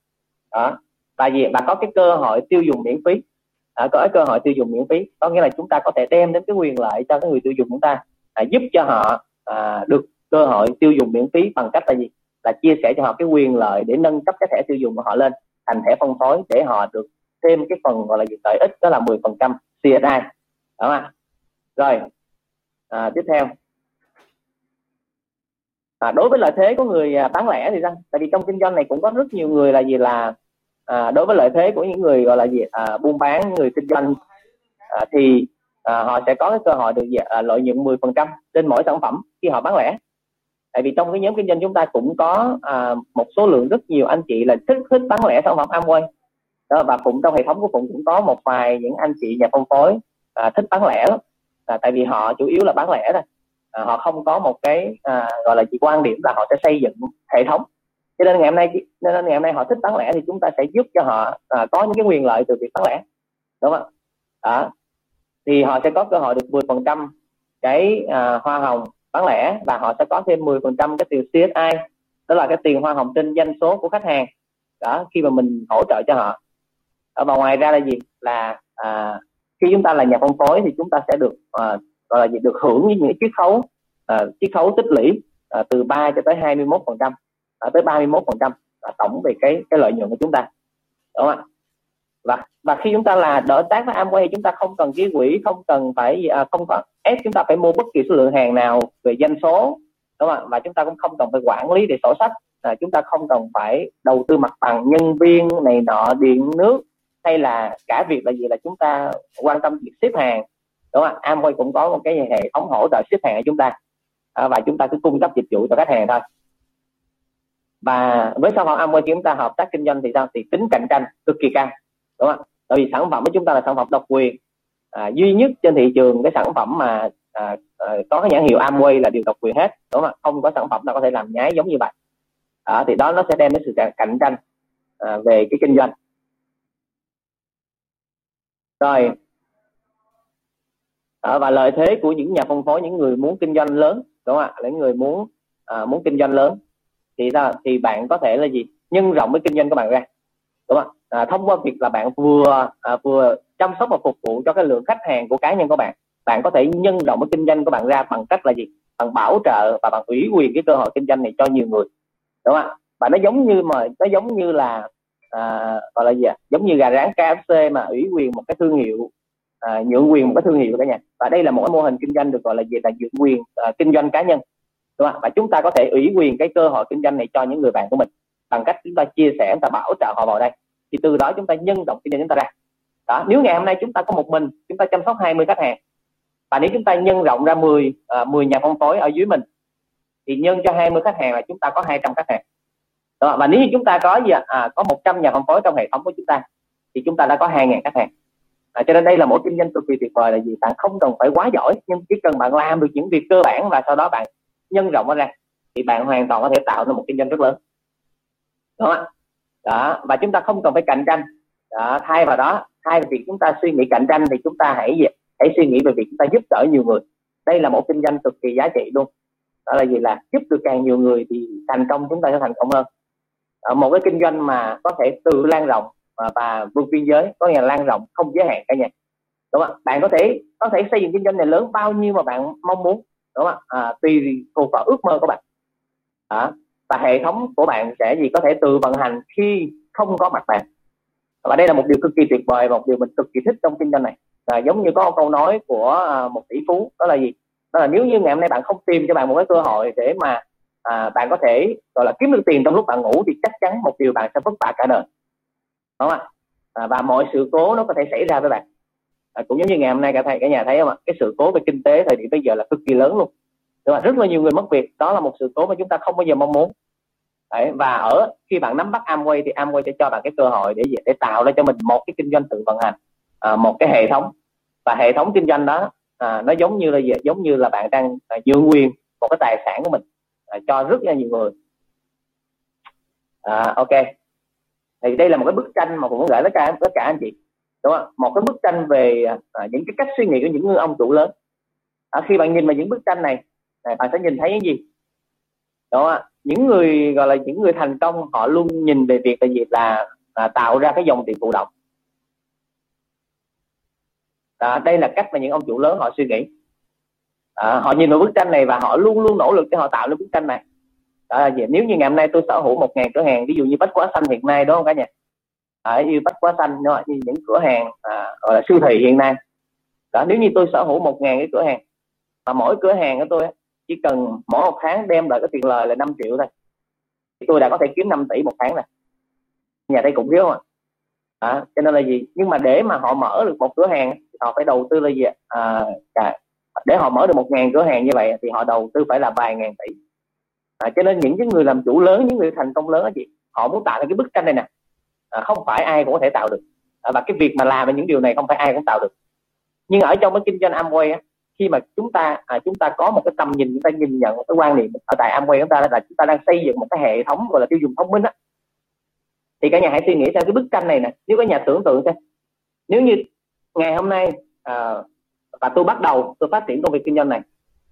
Đó. Tại vì và có cái cơ hội tiêu dùng miễn phí. À, có cái cơ hội tiêu dùng miễn phí. Có nghĩa là chúng ta có thể đem đến cái quyền lợi cho cái người tiêu dùng chúng ta à, giúp cho họ à, được cơ hội tiêu dùng miễn phí bằng cách là gì? Là chia sẻ cho họ cái quyền lợi để nâng cấp cái thẻ tiêu dùng của họ lên thành thẻ phân phối để họ được thêm cái phần gọi là gì lợi ích đó là 10% CSI đúng không ạ? Rồi à, tiếp theo. À, đối với lợi thế của người à, bán lẻ thì sao? Tại vì trong kinh doanh này cũng có rất nhiều người là gì là à, đối với lợi thế của những người gọi là gì à, buôn bán người kinh doanh à, thì à, họ sẽ có cái cơ hội được à, lợi nhuận 10% trên mỗi sản phẩm khi họ bán lẻ tại vì trong cái nhóm kinh doanh chúng ta cũng có à, một số lượng rất nhiều anh chị là thích thích bán lẻ sản phẩm Amway. Đó và cũng trong hệ thống của phụng cũng có một vài những anh chị nhà phân phối à, thích bán lẻ lắm. À, tại vì họ chủ yếu là bán lẻ thôi. À, họ không có một cái à, gọi là chỉ quan điểm là họ sẽ xây dựng hệ thống. Cho nên ngày hôm nay nên ngày hôm nay họ thích bán lẻ thì chúng ta sẽ giúp cho họ à, có những cái quyền lợi từ việc bán lẻ. Đúng không đó. Thì họ sẽ có cơ hội được 10% cái à, hoa hồng bán lẻ và họ sẽ có thêm 10% cái tiền CSI đó là cái tiền hoa hồng trên doanh số của khách hàng đó khi mà mình hỗ trợ cho họ. Ờ, và ngoài ra là gì? Là à, khi chúng ta là nhà phân phối thì chúng ta sẽ được à, gọi là gì? Được hưởng những chiết khấu à, chiết khấu tích lũy à, từ 3 cho tới 21 phần trăm uh, tới 31 phần trăm tổng về cái cái lợi nhuận của chúng ta. Đúng không ạ? Và và khi chúng ta là đối tác với Amway chúng ta không cần ký quỹ không cần phải à, không cần ép chúng ta phải mua bất kỳ số lượng hàng nào về doanh số đúng không và chúng ta cũng không cần phải quản lý để sổ sách à, chúng ta không cần phải đầu tư mặt bằng nhân viên này nọ điện nước hay là cả việc là gì là chúng ta quan tâm việc xếp hàng đúng không Amway cũng có một cái hệ thống hỗ trợ xếp hàng cho chúng ta. À, và chúng ta cứ cung cấp dịch vụ cho khách hàng thôi. Và với sản phẩm Amway chúng ta hợp tác kinh doanh thì sao? Thì tính cạnh tranh cực kỳ cao đúng không? Tại vì sản phẩm của chúng ta là sản phẩm độc quyền. À, duy nhất trên thị trường cái sản phẩm mà à, à, có cái nhãn hiệu Amway là điều độc quyền hết đúng không không có sản phẩm nào có thể làm nhái giống như vậy. À, thì đó nó sẽ đem đến sự cạnh tranh à, về cái kinh doanh. Rồi. À, và lợi thế của những nhà phân phối những người muốn kinh doanh lớn đúng không ạ? Những người muốn à, muốn kinh doanh lớn. Thì sao thì bạn có thể là gì? Nhân rộng cái kinh doanh của bạn ra đúng không à, thông qua việc là bạn vừa à, vừa chăm sóc và phục vụ cho cái lượng khách hàng của cá nhân của bạn bạn có thể nhân rộng cái kinh doanh của bạn ra bằng cách là gì? Bằng bảo trợ và bằng ủy quyền cái cơ hội kinh doanh này cho nhiều người đúng không ạ? Và nó giống như mà nó giống như là à, gọi là gì à? giống như gà rán KFC mà ủy quyền một cái thương hiệu à, nhượng quyền một cái thương hiệu cả nhà và đây là một cái mô hình kinh doanh được gọi là gì? Là nhượng quyền à, kinh doanh cá nhân đúng không? và chúng ta có thể ủy quyền cái cơ hội kinh doanh này cho những người bạn của mình bằng cách chúng ta chia sẻ chúng ta bảo trợ họ vào đây thì từ đó chúng ta nhân rộng kinh doanh chúng ta ra. Đó nếu ngày hôm nay chúng ta có một mình chúng ta chăm sóc 20 khách hàng và nếu chúng ta nhân rộng ra 10 uh, 10 nhà phân phối ở dưới mình thì nhân cho 20 khách hàng là chúng ta có 200 khách hàng. Đó. và nếu như chúng ta có gì à, có 100 nhà phân phối trong hệ thống của chúng ta thì chúng ta đã có 2.000 khách hàng. À, cho nên đây là một kinh doanh cực kỳ tuyệt vời là gì? Bạn không cần phải quá giỏi nhưng chỉ cần bạn làm được những việc cơ bản và sau đó bạn nhân rộng nó ra thì bạn hoàn toàn có thể tạo ra một kinh doanh rất lớn. Đúng không đó và chúng ta không cần phải cạnh tranh. Đó, thay vào đó thay vì việc chúng ta suy nghĩ cạnh tranh thì chúng ta hãy hãy suy nghĩ về việc chúng ta giúp đỡ nhiều người. Đây là một kinh doanh cực kỳ giá trị luôn. Đó là gì? Là giúp được càng nhiều người thì thành công chúng ta sẽ thành công hơn. Ở một cái kinh doanh mà có thể tự lan rộng và, và vượt biên giới có nghĩa là lan rộng không giới hạn cả nhà. Đúng không bạn có thể có thể xây dựng kinh doanh này lớn bao nhiêu mà bạn mong muốn. Đúng không à, tùy thuộc vào ước mơ của bạn. Đó và hệ thống của bạn sẽ gì? Có thể tự vận hành khi không có mặt bạn. Và đây là một điều cực kỳ tuyệt vời một điều mình cực kỳ thích trong kinh doanh này. À, giống như có một câu nói của à, một tỷ phú đó là gì? Đó là nếu như ngày hôm nay bạn không tìm cho bạn một cái cơ hội để mà à, bạn có thể gọi là kiếm được tiền trong lúc bạn ngủ thì chắc chắn một điều bạn sẽ vất vả cả đời. Đúng không ạ? À, và mọi sự cố nó có thể xảy ra với bạn. À, cũng giống như ngày hôm nay cả thầy cả nhà thấy không ạ? Cái sự cố về kinh tế thời điểm bây giờ là cực kỳ lớn luôn đúng rất là nhiều người mất việc. Đó là một sự cố mà chúng ta không bao giờ mong muốn. Đấy, và ở khi bạn nắm bắt Amway thì Amway sẽ cho bạn cái cơ hội để để tạo ra cho mình một cái kinh doanh tự vận hành à, một cái hệ thống. Và hệ thống kinh doanh đó à, nó giống như là giống như là bạn đang à, nhượng quyền một cái tài sản của mình à, cho rất là nhiều người. À, ok. Thì đây là một cái bức tranh mà mình muốn gửi tất cả tất cả anh chị đúng không? Một cái bức tranh về à, những cái cách suy nghĩ của những người ông chủ lớn. À, khi bạn nhìn vào những bức tranh này này bạn sẽ nhìn thấy cái gì? Đó những người gọi là những người thành công họ luôn nhìn về việc là gì? Là, là tạo ra cái dòng tiền thụ động. Đó, đây là cách mà những ông chủ lớn họ suy nghĩ. À, họ nhìn vào bức tranh này và họ luôn luôn nỗ lực để họ tạo ra bức tranh này. Đó là gì? Nếu như ngày hôm nay tôi sở hữu một ngàn cửa hàng ví dụ như bách quá xanh hiện nay đúng không cả nhà? Ở như bách quá xanh đó, như những cửa hàng à, gọi là siêu thị hiện nay. Đó nếu như tôi sở hữu một ngàn cái cửa hàng mà mỗi cửa hàng của tôi chỉ cần mỗi một tháng đem lại cái tiền lời là 5 triệu thôi. Thì tôi đã có thể kiếm 5 tỷ một tháng rồi. Nhà đây cũng thiếu mà. À, cho nên là gì? Nhưng mà để mà họ mở được một cửa hàng thì họ phải đầu tư là gì à, để họ mở được một ngàn cửa hàng như vậy thì họ đầu tư phải là vài ngàn tỷ. À, cho nên những cái người làm chủ lớn những người thành công lớn đó chị họ muốn tạo ra cái bức tranh này nè. À, không phải ai cũng có thể tạo được. À, và cái việc mà làm những điều này không phải ai cũng tạo được. Nhưng ở trong cái kinh doanh Amway á, khi mà chúng ta à, chúng ta có một cái tầm nhìn chúng ta nhìn nhận một cái quan niệm ở tại Amway chúng ta là chúng ta đang xây dựng một cái hệ thống gọi là tiêu dùng thông minh á. Thì cả nhà hãy suy nghĩ xem cái bức tranh này nè. Nếu cả nhà tưởng tượng xem. Nếu như ngày hôm nay à, và tôi bắt đầu tôi phát triển công việc kinh doanh này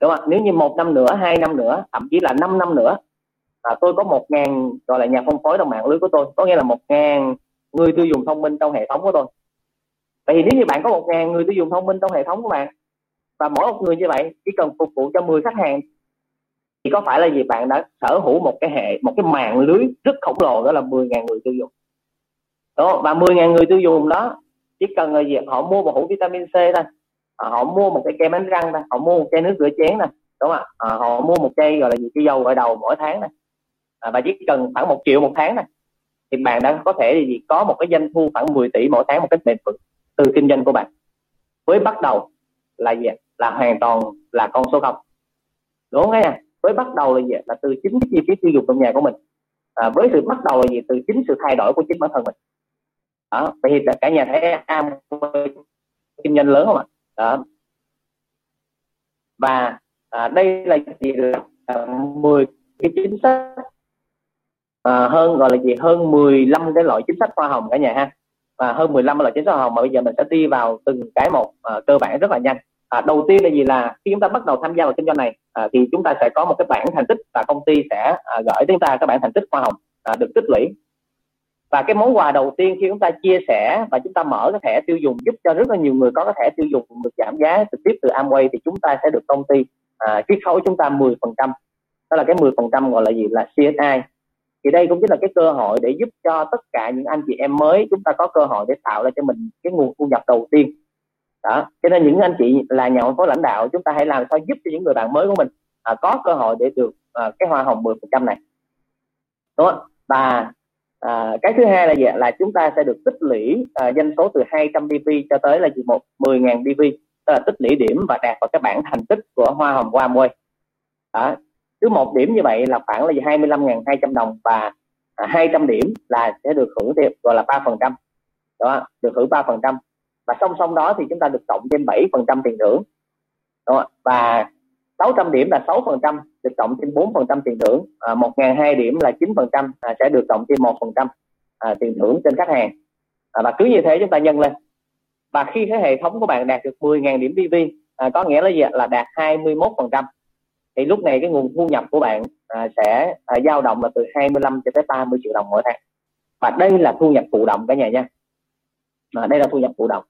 đúng không nếu như một năm nữa hai năm nữa thậm chí là 5 năm nữa à, tôi có một ngàn gọi là nhà phân phối trong mạng lưới của tôi có nghĩa là một ngàn người tiêu dùng thông minh trong hệ thống của tôi. Vậy thì nếu như bạn có một ngàn người tiêu dùng thông minh trong hệ thống của bạn và mỗi một người như vậy chỉ cần phục vụ cho 10 khách hàng thì có phải là gì? Bạn đã sở hữu một cái hệ một cái mạng lưới rất khổng lồ đó là 10.000 người tiêu dùng. Đó và 10.000 người tiêu dùng đó chỉ cần là gì? Họ mua một hũ vitamin C thôi. À, họ mua một cái kem đánh răng thôi. Họ mua một chai nước rửa chén nè đúng không ạ? À, họ mua một chai gọi là gì? Cái dầu gội đầu mỗi tháng nè à, và chỉ cần khoảng một triệu một tháng này thì bạn đã có thể gì? Có một cái doanh thu khoảng 10 tỷ mỗi tháng một cách bền vững từ kinh doanh của bạn. Với bắt đầu là gì là hoàn toàn là con số không. Đúng không nha với bắt đầu là gì là từ chính chi phí tiêu dùng trong nhà của mình. À, với sự bắt đầu là gì? Từ chính sự thay đổi của chính bản thân mình. Đó vậy thì cả nhà thấy am kinh doanh lớn không ạ? Đó. Và à, đây là gì? Là à, 10 cái chính sách à, hơn gọi là gì? Hơn 15 cái loại chính sách hoa hồng cả nhà ha. Và hơn 15 loại chính sách hoa hồng mà bây giờ mình sẽ đi vào từng cái một à, cơ bản rất là nhanh à, đầu tiên là gì? Là khi chúng ta bắt đầu tham gia vào kinh doanh này à, thì chúng ta sẽ có một cái bảng thành tích và công ty sẽ à, gửi chúng ta cái bảng thành tích hoa hồng à, được tích lũy. Và cái món quà đầu tiên khi chúng ta chia sẻ và chúng ta mở cái thẻ tiêu dùng giúp cho rất là nhiều người có cái thẻ tiêu dùng được giảm giá trực tiếp từ Amway thì chúng ta sẽ được công ty à, chiết khấu chúng ta 10 phần trăm. Đó là cái 10 phần trăm gọi là gì? Là CSI thì đây cũng chính là cái cơ hội để giúp cho tất cả những anh chị em mới chúng ta có cơ hội để tạo ra cho mình cái nguồn thu nhập đầu tiên đó cho nên những anh chị là nhà phân phối lãnh đạo chúng ta hãy làm sao giúp cho những người bạn mới của mình à, có cơ hội để được à, cái hoa hồng 10 phần trăm này. Đúng không? và à, cái thứ hai là gì là chúng ta sẽ được tích lũy à, doanh số từ 200 DV cho tới là gì? Một 10.000 DV tức là tích lũy điểm và đạt vào cái bảng thành tích của hoa hồng qua môi. Đó. cứ một điểm như vậy là khoảng là 25.200 đồng và à, 200 điểm là sẽ được hưởng thêm gọi là ba phần trăm. Đó được hưởng ba phần trăm và song song đó thì chúng ta được cộng thêm 7 phần trăm tiền thưởng. Đúng không? và 600 điểm là 6 phần trăm được cộng thêm 4 phần trăm tiền thưởng. À, 1.200 điểm là 9 phần trăm à, sẽ được cộng thêm 1 phần trăm à, tiền thưởng trên khách hàng. À, và cứ như thế chúng ta nhân lên. Và khi cái hệ thống của bạn đạt được 10.000 điểm PV à, có nghĩa là gì là đạt 21 phần trăm. Thì lúc này cái nguồn thu nhập của bạn à, sẽ à, dao động là từ 25 cho tới 30 triệu đồng mỗi tháng. Và đây là thu nhập thụ động cả nhà nha. À, đây là thu nhập thụ động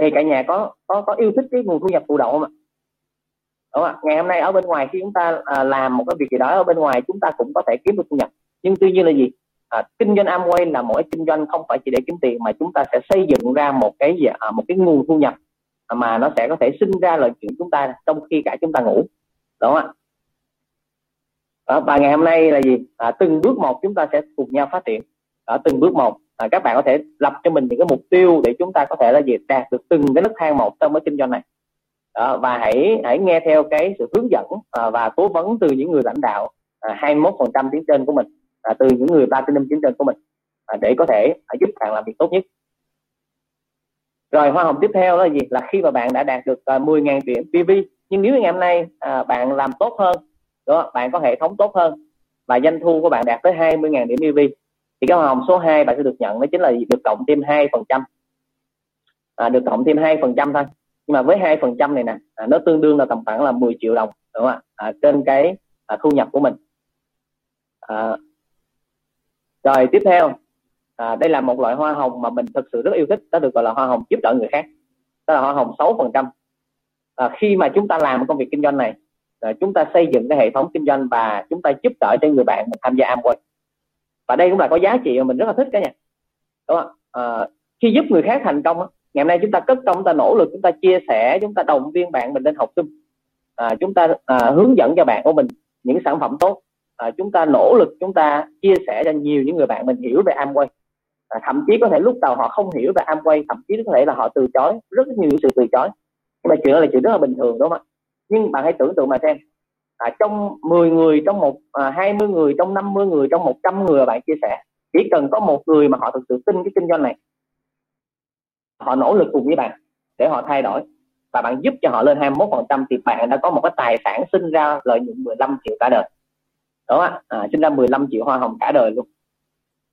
thì cả nhà có có có yêu thích cái nguồn thu nhập thụ động không ạ? Đúng không ạ? Ngày hôm nay ở bên ngoài khi chúng ta à, làm một cái việc gì đó ở bên ngoài chúng ta cũng có thể kiếm được thu nhập. Nhưng tuy nhiên là gì? À, kinh doanh Amway là mỗi kinh doanh không phải chỉ để kiếm tiền mà chúng ta sẽ xây dựng ra một cái gì à, một cái nguồn thu nhập mà nó sẽ có thể sinh ra lợi nhuận chúng ta trong khi cả chúng ta ngủ. Đúng không ạ? Đó, và ngày hôm nay là gì? À, từng bước một chúng ta sẽ cùng nhau phát triển. Ở từng bước một à, các bạn có thể lập cho mình những cái mục tiêu để chúng ta có thể là gì đạt được từng cái nấc thang một trong cái kinh doanh này. À, và hãy hãy nghe theo cái sự hướng dẫn à, và cố vấn từ những người lãnh đạo à, 21 phần trăm tiếng trên của mình à, từ những người platinum tiếng trên của mình à, để có thể à, giúp bạn làm việc tốt nhất. Rồi hoa hồng tiếp theo là gì? Là khi mà bạn đã đạt được à, 10.000 điểm PV nhưng nếu ngày hôm nay à, bạn làm tốt hơn đó bạn có hệ thống tốt hơn và doanh thu của bạn đạt tới 20.000 điểm PV thì cái hoa hồng số 2 bạn sẽ được nhận đó chính là được cộng thêm 2 phần trăm. À, được cộng thêm 2 phần trăm thôi. Nhưng mà với hai phần trăm này nè à, nó tương đương là tầm khoảng là 10 triệu đồng đúng không ạ? À, trên cái à, thu nhập của mình. À, rồi tiếp theo. À, đây là một loại hoa hồng mà mình thực sự rất yêu thích đó được gọi là hoa hồng giúp đỡ người khác. Đó là hoa hồng 6 phần trăm. À, khi mà chúng ta làm công việc kinh doanh này à, chúng ta xây dựng cái hệ thống kinh doanh và chúng ta giúp đỡ cho người bạn tham gia Amway và đây cũng là có giá trị mà mình rất là thích cả nhà. Đúng không à, khi giúp người khác thành công ngày hôm nay chúng ta cất công chúng ta nỗ lực chúng ta chia sẻ chúng ta động viên bạn mình lên học chung. À, chúng ta à, hướng dẫn cho bạn của mình những sản phẩm tốt. À, chúng ta nỗ lực chúng ta chia sẻ cho nhiều những người bạn mình hiểu về Amway. À, thậm chí có thể lúc đầu họ không hiểu về Amway thậm chí có thể là họ từ chối rất nhiều sự từ chối. Nhưng mà chuyện đó là chuyện rất là bình thường đúng không ạ? Nhưng bạn hãy tưởng tượng mà xem à, trong 10 người trong một à, 20 người trong 50 người trong 100 người bạn chia sẻ chỉ cần có một người mà họ thực sự tin cái kinh doanh này họ nỗ lực cùng với bạn để họ thay đổi và bạn giúp cho họ lên 21 phần trăm thì bạn đã có một cái tài sản sinh ra lợi nhuận 15 triệu cả đời. Đúng không à, sinh ra 15 triệu hoa hồng cả đời luôn.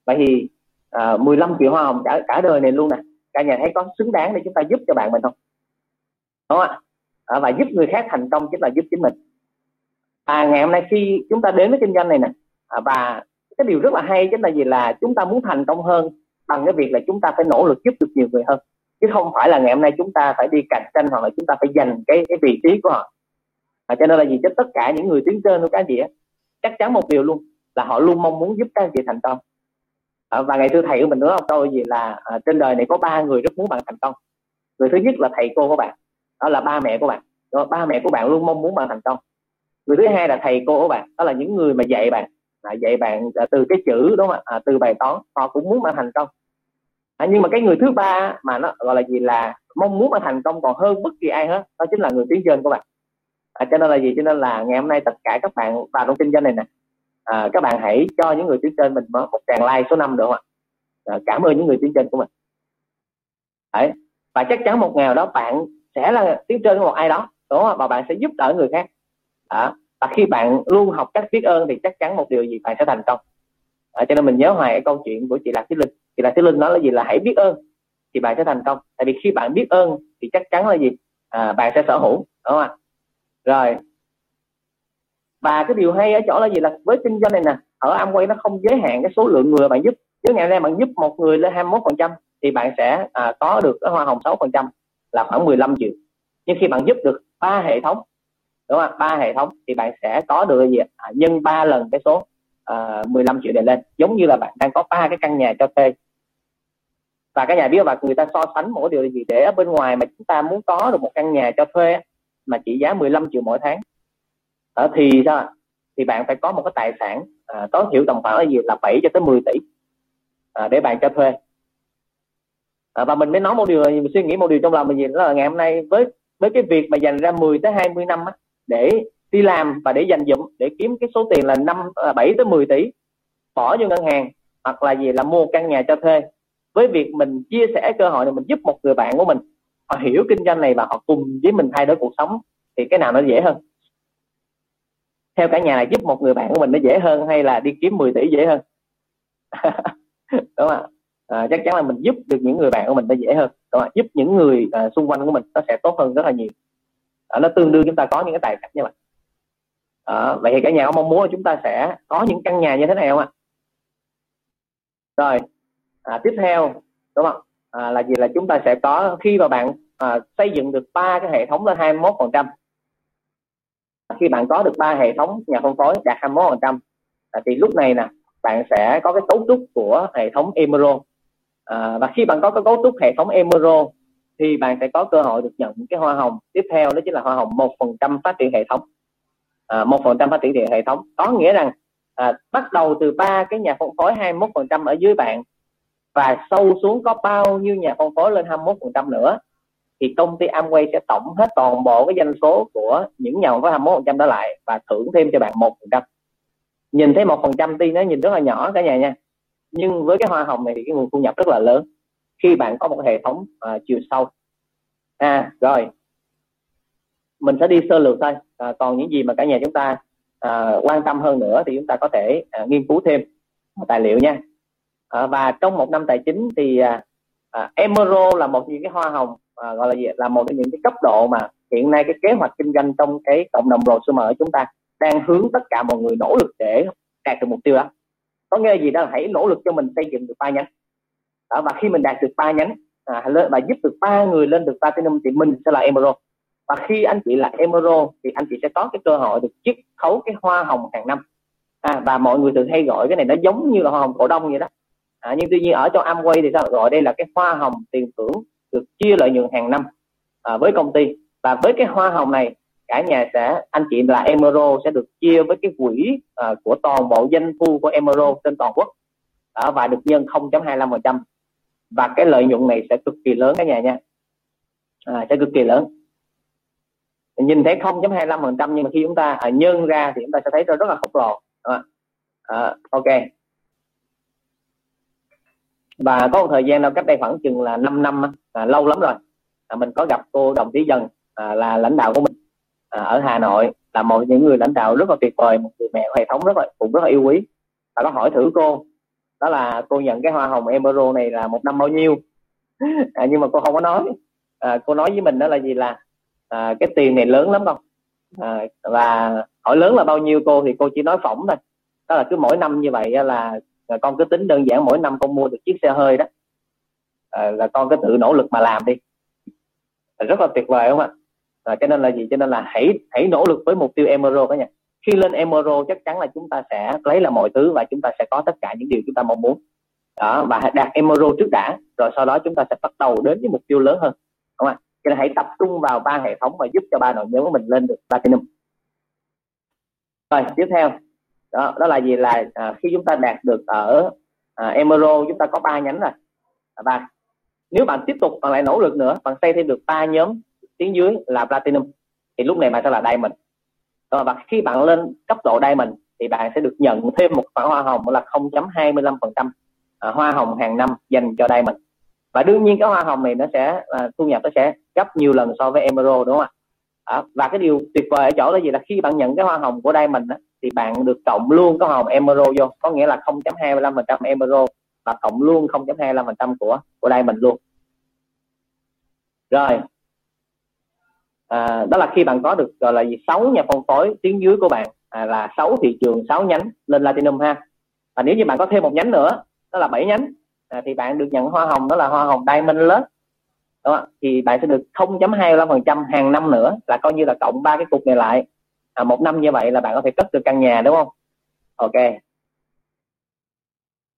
Vậy thì à, 15 triệu hoa hồng cả cả đời này luôn nè. Cả nhà thấy có xứng đáng để chúng ta giúp cho bạn mình không? Đúng không à, và giúp người khác thành công chính là giúp chính mình à ngày hôm nay khi chúng ta đến với kinh doanh này nè à, và cái điều rất là hay chính là gì là chúng ta muốn thành công hơn bằng cái việc là chúng ta phải nỗ lực giúp được nhiều người hơn. Chứ không phải là ngày hôm nay chúng ta phải đi cạnh tranh hoặc là chúng ta phải giành cái cái vị trí của họ. À, cho nên là gì? Cho tất cả những người tiến trên của các anh chị á chắc chắn một điều luôn là họ luôn mong muốn giúp các anh chị thành công. À, và ngày xưa thầy của mình nói một câu gì là à, trên đời này có ba người rất muốn bạn thành công. Người thứ nhất là thầy cô của bạn đó là ba mẹ của bạn. Đó, ba mẹ của bạn luôn mong muốn bạn thành công người thứ hai là thầy cô của bạn đó là những người mà dạy bạn à, dạy bạn à, từ cái chữ đúng không ạ? À, từ bài toán họ cũng muốn bạn thành công. À, nhưng mà cái người thứ ba mà nó gọi là gì là mong muốn bạn thành công còn hơn bất kỳ ai hết đó chính là người tuyến trên của bạn. À, cho nên là gì? Cho nên là ngày hôm nay tất cả các bạn vào trong kinh doanh này nè à, các bạn hãy cho những người tuyến trên mình một tràng like số 5 được không ạ? À, cảm ơn những người tuyến trên của mình. Đấy. và chắc chắn một ngày đó bạn sẽ là tuyến trên của một ai đó đúng không và bạn sẽ giúp đỡ người khác à, và khi bạn luôn học cách biết ơn thì chắc chắn một điều gì bạn sẽ thành công. À, cho nên mình nhớ hoài cái câu chuyện của chị lạc Thúy linh. Chị lạc Thúy linh nói là gì? Là hãy biết ơn thì bạn sẽ thành công. Tại vì khi bạn biết ơn thì chắc chắn là gì? À, bạn sẽ sở hữu đúng không ạ? Rồi. Và cái điều hay ở chỗ là gì? Là với kinh doanh này nè ở Amway nó không giới hạn cái số lượng người bạn giúp. Nếu ngày nay bạn giúp một người lên 21 phần trăm thì bạn sẽ à, có được cái hoa hồng 6 phần trăm là khoảng 15 triệu. Nhưng khi bạn giúp được ba hệ thống đúng không ba hệ thống thì bạn sẽ có được gì à, nhân ba lần cái số à, 15 triệu để lên. Giống như là bạn đang có ba cái căn nhà cho thuê. Và cái nhà biết và người ta so sánh mỗi điều gì để ở bên ngoài mà chúng ta muốn có được một căn nhà cho thuê mà chỉ giá 15 triệu mỗi tháng. Ở thì sao thì bạn phải có một cái tài sản à, tối thiểu tầm khoảng là gì là 7 cho tới 10 tỷ à, để bạn cho thuê. À, và mình mới nói một điều mình suy nghĩ một điều trong lòng mình gì đó là ngày hôm nay với với cái việc mà dành ra 10 tới 20 năm á, để đi làm và để dành dụm để kiếm cái số tiền là năm à, bảy 7 tới 10 tỷ bỏ vô ngân hàng hoặc là gì là mua căn nhà cho thuê. Với việc mình chia sẻ cơ hội này mình giúp một người bạn của mình họ hiểu kinh doanh này và họ cùng với mình thay đổi cuộc sống thì cái nào nó dễ hơn? Theo cả nhà là giúp một người bạn của mình nó dễ hơn hay là đi kiếm 10 tỷ dễ hơn? *laughs* Đúng không ạ? À, chắc chắn là mình giúp được những người bạn của mình nó dễ hơn. Đúng không? giúp những người à, xung quanh của mình nó sẽ tốt hơn rất là nhiều à, nó tương đương chúng ta có những cái tài sản như vậy à, vậy thì cả nhà có mong muốn là chúng ta sẽ có những căn nhà như thế này không ạ? Rồi à, tiếp theo đúng không à, là gì? Là chúng ta sẽ có khi mà bạn à, xây dựng được ba cái hệ thống lên 21 phần trăm khi bạn có được ba hệ thống nhà phân phối đạt 21 phần trăm à, thì lúc này nè bạn sẽ có cái cấu trúc của hệ thống Emerald à, và khi bạn có cái cấu trúc hệ thống Emerald thì bạn sẽ có cơ hội được nhận cái hoa hồng. Tiếp theo đó chính là hoa hồng một phần trăm phát triển hệ thống. À, một phần trăm phát triển hệ thống. Có nghĩa rằng à, bắt đầu từ ba cái nhà phân phối 21 phần trăm ở dưới bạn và sâu xuống có bao nhiêu nhà phân phối lên 21 phần trăm nữa thì công ty Amway sẽ tổng hết toàn bộ cái doanh số của những nhà phân phối 21 phần trăm đó lại và thưởng thêm cho bạn một phần trăm. Nhìn thấy một phần trăm tuy nó nhìn rất là nhỏ cả nhà nha. Nhưng với cái hoa hồng này thì cái nguồn thu nhập rất là lớn khi bạn có một hệ thống uh, chiều sâu. À rồi. Mình sẽ đi sơ lược thôi. À, còn những gì mà cả nhà chúng ta à, quan tâm hơn nữa thì chúng ta có thể à, nghiên cứu thêm tài liệu nha. À, và trong một năm tài chính thì à, à, Emerald là một những cái hoa hồng à, gọi là gì là một trong những cái cấp độ mà hiện nay cái kế hoạch kinh doanh trong cái cộng đồng prosumer ở chúng ta đang hướng tất cả mọi người nỗ lực để đạt được mục tiêu đó. Có nghĩa gì? Đó là hãy nỗ lực cho mình xây dựng được ba nhánh đó, và khi mình đạt được ba nhánh à, và giúp được ba người lên được platinum thì mình sẽ là emerald. Và khi anh chị là emerald thì anh chị sẽ có cái cơ hội được chiết khấu cái hoa hồng hàng năm. À, và mọi người thường hay gọi cái này nó giống như là hoa hồng cổ đông vậy đó. À, nhưng tuy nhiên ở trong Amway thì sao? Gọi đây là cái hoa hồng tiền thưởng được chia lợi nhuận hàng năm à, với công ty. Và với cái hoa hồng này cả nhà sẽ anh chị là Emerald sẽ được chia với cái quỹ à, của toàn bộ doanh thu của Emerald trên toàn quốc. À, và được nhân 0.25% và cái lợi nhuận này sẽ cực kỳ lớn cả nhà nha. À, sẽ cực kỳ lớn. Nhìn thấy 0.25% nhưng mà khi chúng ta à, nhân ra thì chúng ta sẽ thấy rất là khổng lồ. À, à, ok. Và có một thời gian đâu cách đây khoảng chừng là 5 năm à, lâu lắm rồi. À, mình có gặp cô đồng chí dần à, là lãnh đạo của mình à, ở Hà Nội là một những người lãnh đạo rất là tuyệt vời một người mẹ hệ thống rất là cũng rất là yêu quý. Và có hỏi thử cô đó là cô nhận cái hoa hồng Emerald này là một năm bao nhiêu? *laughs* À, nhưng mà cô không có nói. À, cô nói với mình đó là gì là à, cái tiền này lớn lắm không à, và hỏi lớn là bao nhiêu cô thì cô chỉ nói phỏng thôi. Đó là cứ mỗi năm như vậy là à, con cứ tính đơn giản mỗi năm con mua được chiếc xe hơi đó. À, là con cứ tự nỗ lực mà làm đi. Rất là tuyệt vời không ạ? À, cho nên là gì? Cho nên là hãy hãy nỗ lực với mục tiêu emerald đó nha khi lên emerald chắc chắn là chúng ta sẽ lấy là mọi thứ và chúng ta sẽ có tất cả những điều chúng ta mong muốn. Đó và đạt emerald trước đã rồi sau đó chúng ta sẽ bắt đầu đến với mục tiêu lớn hơn đúng không ạ? Cho nên hãy tập trung vào ba hệ thống và giúp cho ba nội nhóm của mình lên được platinum rồi tiếp theo. Đó đó là gì? Là à, khi chúng ta đạt được ở à, Emerald chúng ta có ba nhánh rồi. Và nếu bạn tiếp tục bạn lại nỗ lực nữa bạn xây thêm được ba nhóm tiếng dưới là platinum thì lúc này bạn sẽ là diamond. Ờ, và khi bạn lên cấp độ diamond thì bạn sẽ được nhận thêm một khoản hoa hồng là 0.25% à, hoa hồng hàng năm dành cho diamond và đương nhiên cái hoa hồng này nó sẽ à, thu nhập nó sẽ gấp nhiều lần so với emerald đúng không ạ? À, và cái điều tuyệt vời ở chỗ là gì? Là khi bạn nhận cái hoa hồng của diamond á, thì bạn được cộng luôn cái hoa hồng emerald vô. Có nghĩa là 0.25% emerald và cộng luôn 0.25% của của diamond luôn. Rồi à, đó là khi bạn có được gọi là gì sáu nhà phân phối tuyến dưới của bạn à, là sáu thị trường sáu nhánh lên platinum ha. Và nếu như bạn có thêm một nhánh nữa đó là bảy nhánh à, thì bạn được nhận hoa hồng đó là hoa hồng diamond lớn đó thì bạn sẽ được 0.25% hàng năm nữa là coi như là cộng ba cái cục này lại. À, một năm như vậy là bạn có thể cất được căn nhà đúng không? Ok.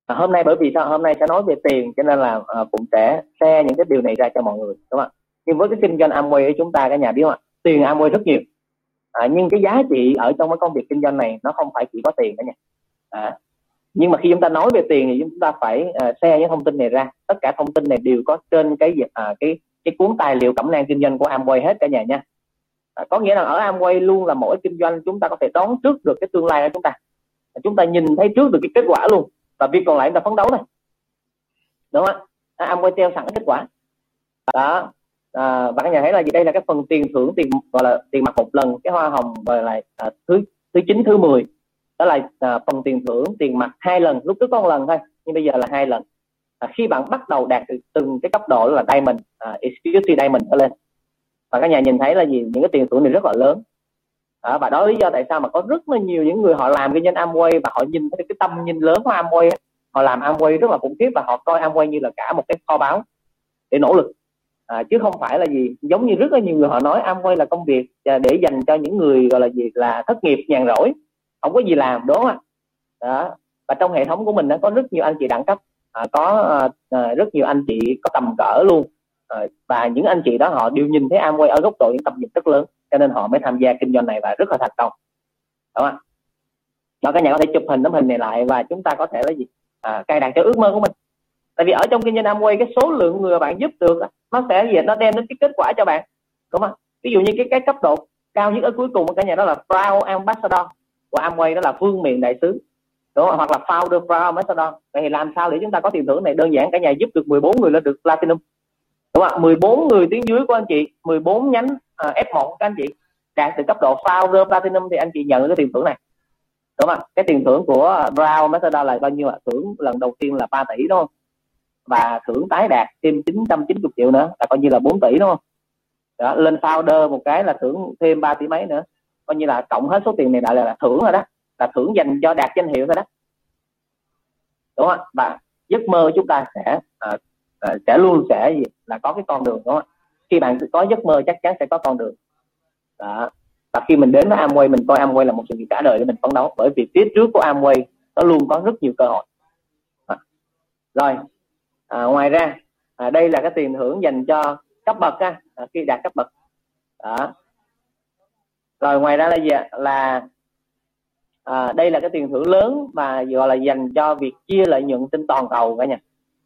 À, hôm nay bởi vì sao? Hôm nay sẽ nói về tiền cho nên là à, cũng sẽ share những cái điều này ra cho mọi người đúng không ạ? Nhưng với cái kinh doanh Amway của chúng ta cả nhà biết không ạ? Tiền Amway rất nhiều. À, nhưng cái giá trị ở trong cái công việc kinh doanh này nó không phải chỉ có tiền cả nhà. À, nhưng mà khi chúng ta nói về tiền thì chúng ta phải uh, share những thông tin này ra. Tất cả thông tin này đều có trên cái uh, cái cái cuốn tài liệu cẩm nang kinh doanh của Amway hết cả nhà nha. À, có nghĩa là ở Amway luôn là mỗi kinh doanh chúng ta có thể đoán trước được cái tương lai của chúng ta. À, chúng ta nhìn thấy trước được cái kết quả luôn. Và việc còn lại chúng ta phấn đấu này. Đúng không ạ? Amway treo sẵn kết quả. Đó à, và các nhà thấy là gì? Đây là cái phần tiền thưởng tiền gọi là tiền mặt một lần cái hoa hồng gọi là à, thứ thứ chín thứ 10 đó là à, phần tiền thưởng tiền mặt hai lần lúc trước có một lần thôi nhưng bây giờ là hai lần. À, khi bạn bắt đầu đạt được từng cái cấp độ là diamond à, executive diamond trở lên. Và các nhà nhìn thấy là gì? Những cái tiền thưởng này rất là lớn. À, và đó là lý do tại sao mà có rất là nhiều những người họ làm kinh doanh Amway và họ nhìn thấy cái tâm nhìn lớn của Amway họ làm Amway rất là khủng khiếp và họ coi Amway như là cả một cái kho báu để nỗ lực à, chứ không phải là gì giống như rất là nhiều người họ nói Amway là công việc à, để dành cho những người gọi là gì là thất nghiệp nhàn rỗi không có gì làm đúng không ạ? Đó và trong hệ thống của mình nó có rất nhiều anh chị đẳng cấp à, có à, à rất nhiều anh chị có tầm cỡ luôn. À, và những anh chị đó họ đều nhìn thấy Amway ở góc độ những tầm nhìn rất lớn cho nên họ mới tham gia kinh doanh này và rất là thành công. Đúng không ạ? Đó nhà có thể chụp hình tấm hình này lại và chúng ta có thể là gì? À, cài đặt cho ước mơ của mình tại vì ở trong kinh doanh Amway cái số lượng người bạn giúp được nó sẽ gì nó đem đến cái kết quả cho bạn. Đúng không? Ví dụ như cái cái cấp độ cao nhất ở cuối cùng cả nhà đó là Proud Ambassador của Amway đó là phương miền đại sứ. Đúng không? hoặc là founder Proud Ambassador. Vậy thì làm sao để chúng ta có tiền thưởng này? Đơn giản cả nhà giúp được 14 người lên được platinum. Đúng không? 14 người tiếng dưới của anh chị 14 nhánh à, F1 các anh chị, đạt từ cấp độ founder platinum thì anh chị nhận cái tiền thưởng này. Đúng không? Cái tiền thưởng của Brown Ambassador là bao nhiêu ạ? Thưởng lần đầu tiên là 3 tỷ, đúng không? Và thưởng tái đạt thêm 990 triệu nữa là coi như là 4 tỷ đúng không? Đó, lên founder một cái là thưởng thêm 3 tỷ mấy nữa. Coi như là cộng hết số tiền này lại là, là thưởng rồi đó. Là thưởng dành cho đạt danh hiệu thôi đó. Đúng không? Và giấc mơ chúng ta sẽ à, à, sẽ luôn sẽ gì? Là có cái con đường đúng không? Khi bạn có giấc mơ chắc chắn sẽ có con đường. Đó. Và khi mình đến với Amway mình coi Amway là một sự nghiệp cả đời để mình phấn đấu. Bởi vì phía trước của Amway nó luôn có rất nhiều cơ hội. À. rồi à, ngoài ra à, đây là cái tiền thưởng dành cho cấp bậc à, khi đạt cấp bậc. Đó. Rồi ngoài ra là gì ạ? Là à, đây là cái tiền thưởng lớn và gọi là dành cho việc chia lợi nhuận trên toàn cầu cả nhà.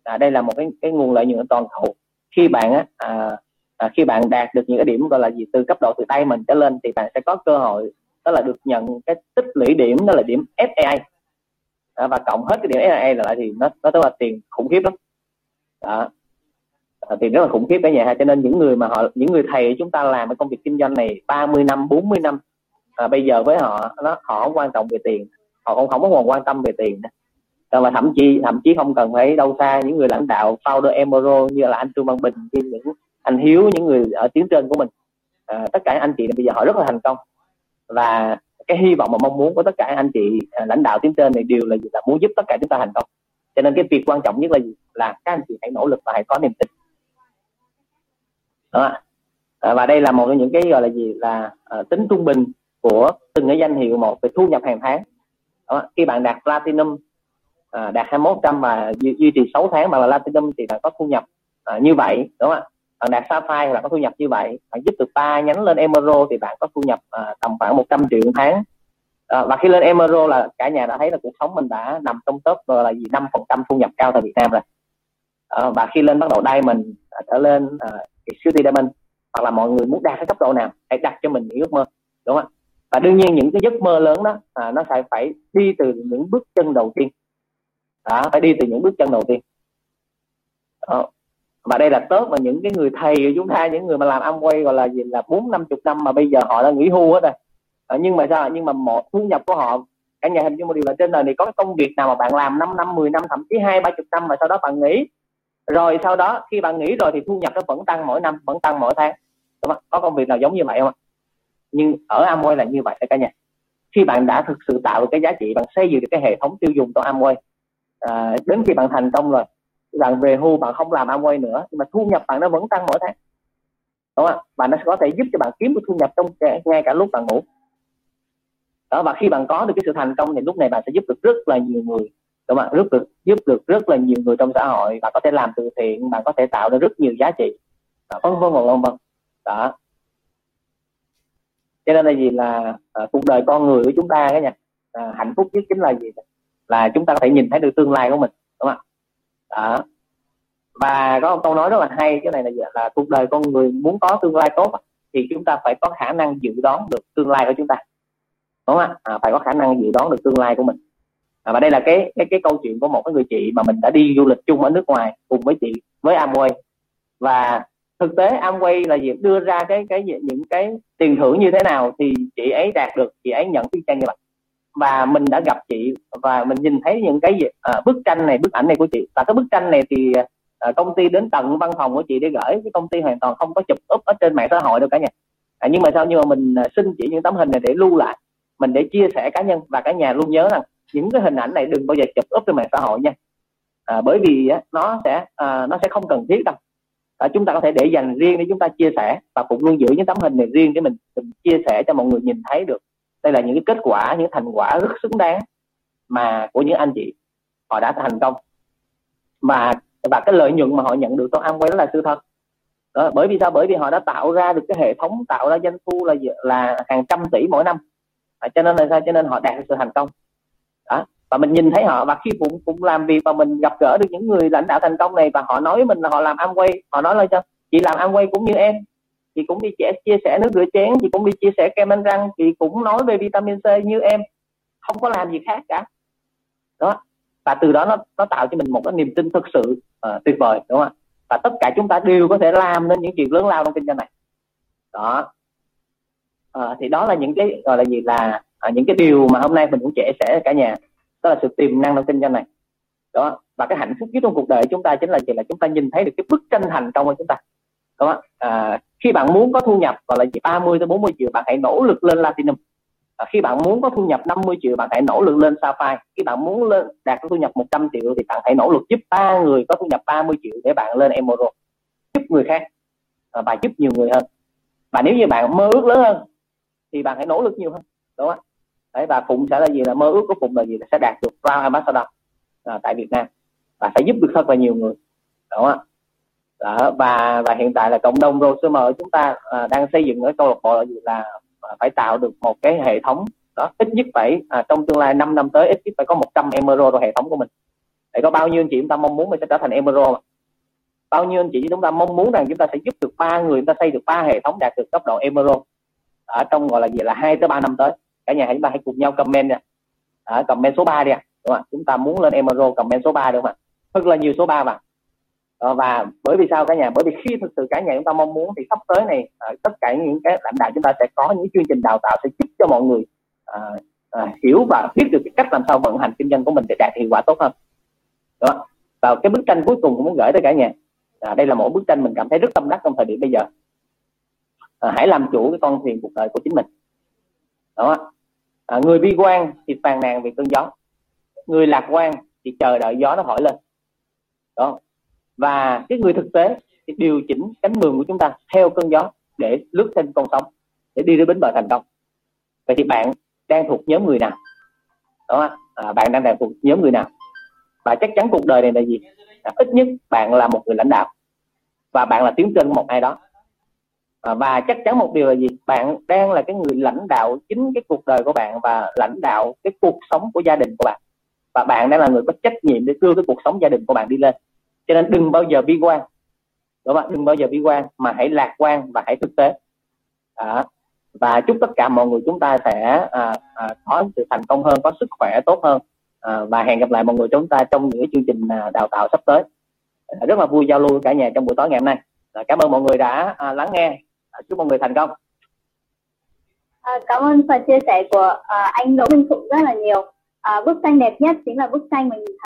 À, đây là một cái cái nguồn lợi nhuận toàn cầu. Khi bạn á à, à, khi bạn đạt được những cái điểm gọi là gì từ cấp độ từ tay mình trở lên thì bạn sẽ có cơ hội đó là được nhận cái tích lũy điểm đó là điểm FAI à, và cộng hết cái điểm FAI lại thì nó nó tức là tiền khủng khiếp lắm đó. À, thì rất là khủng khiếp cả nhà cho nên những người mà họ những người thầy chúng ta làm cái công việc kinh doanh này 30 năm 40 năm à, bây giờ với họ nó họ không quan trọng về tiền. Họ cũng không có còn quan tâm về tiền còn và thậm chí thậm chí không cần phải đâu xa những người lãnh đạo founder Emoro như là anh Trương Văn Bình như những anh Hiếu những người ở tuyến trên của mình. À, tất cả anh chị bây giờ họ rất là thành công. Và cái hy vọng và mong muốn của tất cả anh chị à, lãnh đạo tiến trên này đều là gì? Là muốn giúp tất cả chúng ta thành công cho nên cái việc quan trọng nhất là gì? Là các anh chị hãy nỗ lực và hãy có niềm tin. Đó à, và đây là một trong những cái gọi là gì? Là à, tính trung bình của từng cái danh hiệu một về thu nhập hàng tháng. Đó. khi bạn đạt platinum à, đạt 21 trăm và duy, duy trì 6 tháng mà là platinum thì bạn có thu nhập à, như vậy. Đúng không ạ? Bạn đạt sapphire là có thu nhập như vậy. Bạn giúp được ba nhánh lên emerald thì bạn có thu nhập à, tầm khoảng 100 triệu một tháng à, và khi lên Emerald là cả nhà đã thấy là cuộc sống mình đã nằm trong top là gì năm phần trăm thu nhập cao tại Việt Nam rồi. À, và khi lên bắt đầu Diamond mình trở lên à, City Diamond hoặc là mọi người muốn đạt cái cấp độ nào hãy đặt cho mình những ước mơ đúng không và đương nhiên những cái giấc mơ lớn đó à, nó sẽ phải đi từ những bước chân đầu tiên. Đó, phải đi từ những bước chân đầu tiên. Đó. và đây là tốt mà những cái người thầy của chúng ta những người mà làm Amway gọi là gì là bốn năm chục năm mà bây giờ họ đã nghỉ hưu hết rồi à, nhưng mà sao nhưng mà một thu nhập của họ cả nhà hình dung một điều là trên đời này có cái công việc nào mà bạn làm 5 năm 10 năm thậm chí hai ba chục năm mà sau đó bạn nghỉ? Rồi sau đó khi bạn nghỉ rồi thì thu nhập nó vẫn tăng mỗi năm vẫn tăng mỗi tháng. Đúng không? có công việc nào giống như vậy không nhưng ở Amway là như vậy cả nhà. Khi bạn đã thực sự tạo được cái giá trị bạn xây dựng được cái hệ thống tiêu dùng trong Amway à, đến khi bạn thành công rồi bạn về hưu bạn không làm Amway nữa nhưng mà thu nhập bạn nó vẫn tăng mỗi tháng. Đúng không và nó có thể giúp cho bạn kiếm được thu nhập trong ngay cả lúc bạn ngủ đó và khi bạn có được cái sự thành công thì lúc này bạn sẽ giúp được rất là nhiều người. Đúng không ạ? Giúp được giúp được rất là nhiều người trong xã hội. Bạn có thể làm từ thiện bạn có thể tạo ra rất nhiều giá trị. Vân vân vân vân vâng, vâng. đó. Cho nên là gì là à, cuộc đời con người của chúng ta cái nha à, hạnh phúc nhất chính là gì? Là chúng ta có thể nhìn thấy được tương lai của mình đúng không ạ? Đó. Và có một câu nói rất là hay cái này là gì là cuộc đời con người muốn có tương lai tốt thì chúng ta phải có khả năng dự đoán được tương lai của chúng ta đúng không ạ? À, phải có khả năng dự đoán được tương lai của mình. À, và đây là cái cái cái câu chuyện của một cái người chị mà mình đã đi du lịch chung ở nước ngoài cùng với chị với Amway. Và thực tế Amway là việc đưa ra cái cái những cái tiền thưởng như thế nào thì chị ấy đạt được chị ấy nhận y chang như vậy. Và mình đã gặp chị và mình nhìn thấy những cái à, bức tranh này bức ảnh này của chị. Và cái bức tranh này thì à, công ty đến tận văn phòng của chị để gửi. Cái công ty hoàn toàn không có chụp up ở trên mạng xã hội đâu cả nhà. À, nhưng mà sao nhưng mà mình à, xin chị những tấm hình này để lưu lại mình để chia sẻ cá nhân và cả nhà luôn nhớ rằng những cái hình ảnh này đừng bao giờ chụp up trên mạng xã hội nha. À, bởi vì á, nó sẽ à, nó sẽ không cần thiết đâu. À, chúng ta có thể để dành riêng để chúng ta chia sẻ và cũng luôn giữ những tấm hình này riêng để mình, mình chia sẻ cho mọi người nhìn thấy được. Đây là những cái kết quả những thành quả rất xứng đáng mà của những anh chị. Họ đã thành công. Và và cái lợi nhuận mà họ nhận được trong Amway đó là sự thật. Đó, bởi vì sao? Bởi vì họ đã tạo ra được cái hệ thống tạo ra doanh thu là là hàng trăm tỷ mỗi năm à, cho nên là sao? Cho nên họ đạt được sự thành công. Đó và mình nhìn thấy họ và khi cũng cũng làm việc và mình gặp gỡ được những người lãnh đạo thành công này và họ nói với mình là họ làm Amway họ nói là cho chị làm Amway cũng như em. Chị cũng đi chia, chia sẻ nước rửa chén chị cũng đi chia sẻ kem đánh răng chị cũng nói về vitamin C như em. Không có làm gì khác cả. Đó và từ đó nó nó tạo cho mình một cái niềm tin thực sự uh, tuyệt vời đúng không ạ? Và tất cả chúng ta đều có thể làm nên những chuyện lớn lao trong kinh doanh này. Đó à, thì đó là những cái gọi là gì là à, những cái điều mà hôm nay mình cũng chia sẻ cả nhà. Đó là sự tiềm năng trong kinh doanh này. Đó và cái hạnh phúc nhất trong cuộc đời chúng ta chính là gì là chúng ta nhìn thấy được cái bức tranh thành công của chúng ta. Đúng không à, khi bạn muốn có thu nhập gọi là gì 30 tới 40 triệu bạn hãy nỗ lực lên platinum. À, khi bạn muốn có thu nhập 50 triệu bạn hãy nỗ lực lên sapphire. Khi bạn muốn lên đạt có thu nhập 100 triệu thì bạn hãy nỗ lực giúp ba người có thu nhập 30 triệu để bạn lên emerald. Giúp người khác à, và giúp nhiều người hơn. Và nếu như bạn mơ ước lớn hơn thì bạn hãy nỗ lực nhiều hơn đúng không đấy và phụng sẽ là gì là mơ ước của phụng là gì? Là sẽ đạt được brown ambassador à, tại Việt Nam và sẽ giúp được thật là nhiều người đúng không đó, và và hiện tại là cộng đồng Rosemer chúng ta à, đang xây dựng ở câu lạc bộ là gì là à, phải tạo được một cái hệ thống đó ít nhất phải à, trong tương lai 5 năm tới ít nhất phải có 100 emerald trong hệ thống của mình. Để có bao nhiêu anh chị chúng ta mong muốn mình sẽ trở thành emerald bao nhiêu anh chị chúng ta mong muốn rằng chúng ta sẽ giúp được ba người chúng ta xây được ba hệ thống đạt được cấp độ emerald? Ở trong gọi là gì là hai tới ba năm tới. Cả nhà chúng ta hãy cùng nhau comment nha. À, comment số 3 đi ạ. Đúng không? chúng ta muốn lên emerald comment số 3 đúng không ạ? Rất là nhiều số 3 mà à, và bởi vì sao cả nhà? Bởi vì khi thực sự cả nhà chúng ta mong muốn thì sắp tới này à, tất cả những cái lãnh đạo chúng ta sẽ có những chương trình đào tạo sẽ giúp cho mọi người à, à, hiểu và biết được cái cách làm sao vận hành kinh doanh của mình để đạt hiệu quả tốt hơn. Đó. Và cái bức tranh cuối cùng cũng muốn gửi tới cả nhà. À, đây là một bức tranh mình cảm thấy rất tâm đắc trong thời điểm bây giờ à, hãy làm chủ cái con thuyền cuộc đời của chính mình. Đó. À, người bi quan thì phàn nàn về cơn gió. Người lạc quan thì chờ đợi gió nó thổi lên. Đó. Và cái người thực tế thì điều chỉnh cánh mường của chúng ta theo cơn gió để lướt trên con sóng để đi đến bến bờ thành công. Vậy thì bạn đang thuộc nhóm người nào? Đó. À, bạn đang thuộc nhóm người nào? Và chắc chắn cuộc đời này là gì? À, ít nhất bạn là một người lãnh đạo. Và bạn là tiếng trên một ai đó à, và chắc chắn một điều là gì? Bạn đang là cái người lãnh đạo chính cái cuộc đời của bạn và lãnh đạo cái cuộc sống của gia đình của bạn. Và bạn đang là người có trách nhiệm để đưa cái cuộc sống gia đình của bạn đi lên. Cho nên đừng bao giờ bi quan. Đúng không đừng bao giờ bi quan mà hãy lạc quan và hãy thực tế. À, và chúc tất cả mọi người chúng ta sẽ à, à, có sự thành công hơn có sức khỏe tốt hơn. À, và hẹn gặp lại mọi người chúng ta trong những chương trình à, đào tạo sắp tới. À, rất là vui giao lưu cả nhà trong buổi tối ngày hôm nay. À, cảm ơn mọi người đã à, lắng nghe chúc mọi người thành công À, cảm ơn phần chia sẻ của uh, anh Đỗ Minh Phụng rất là nhiều. À, bức tranh đẹp nhất chính là bức tranh mình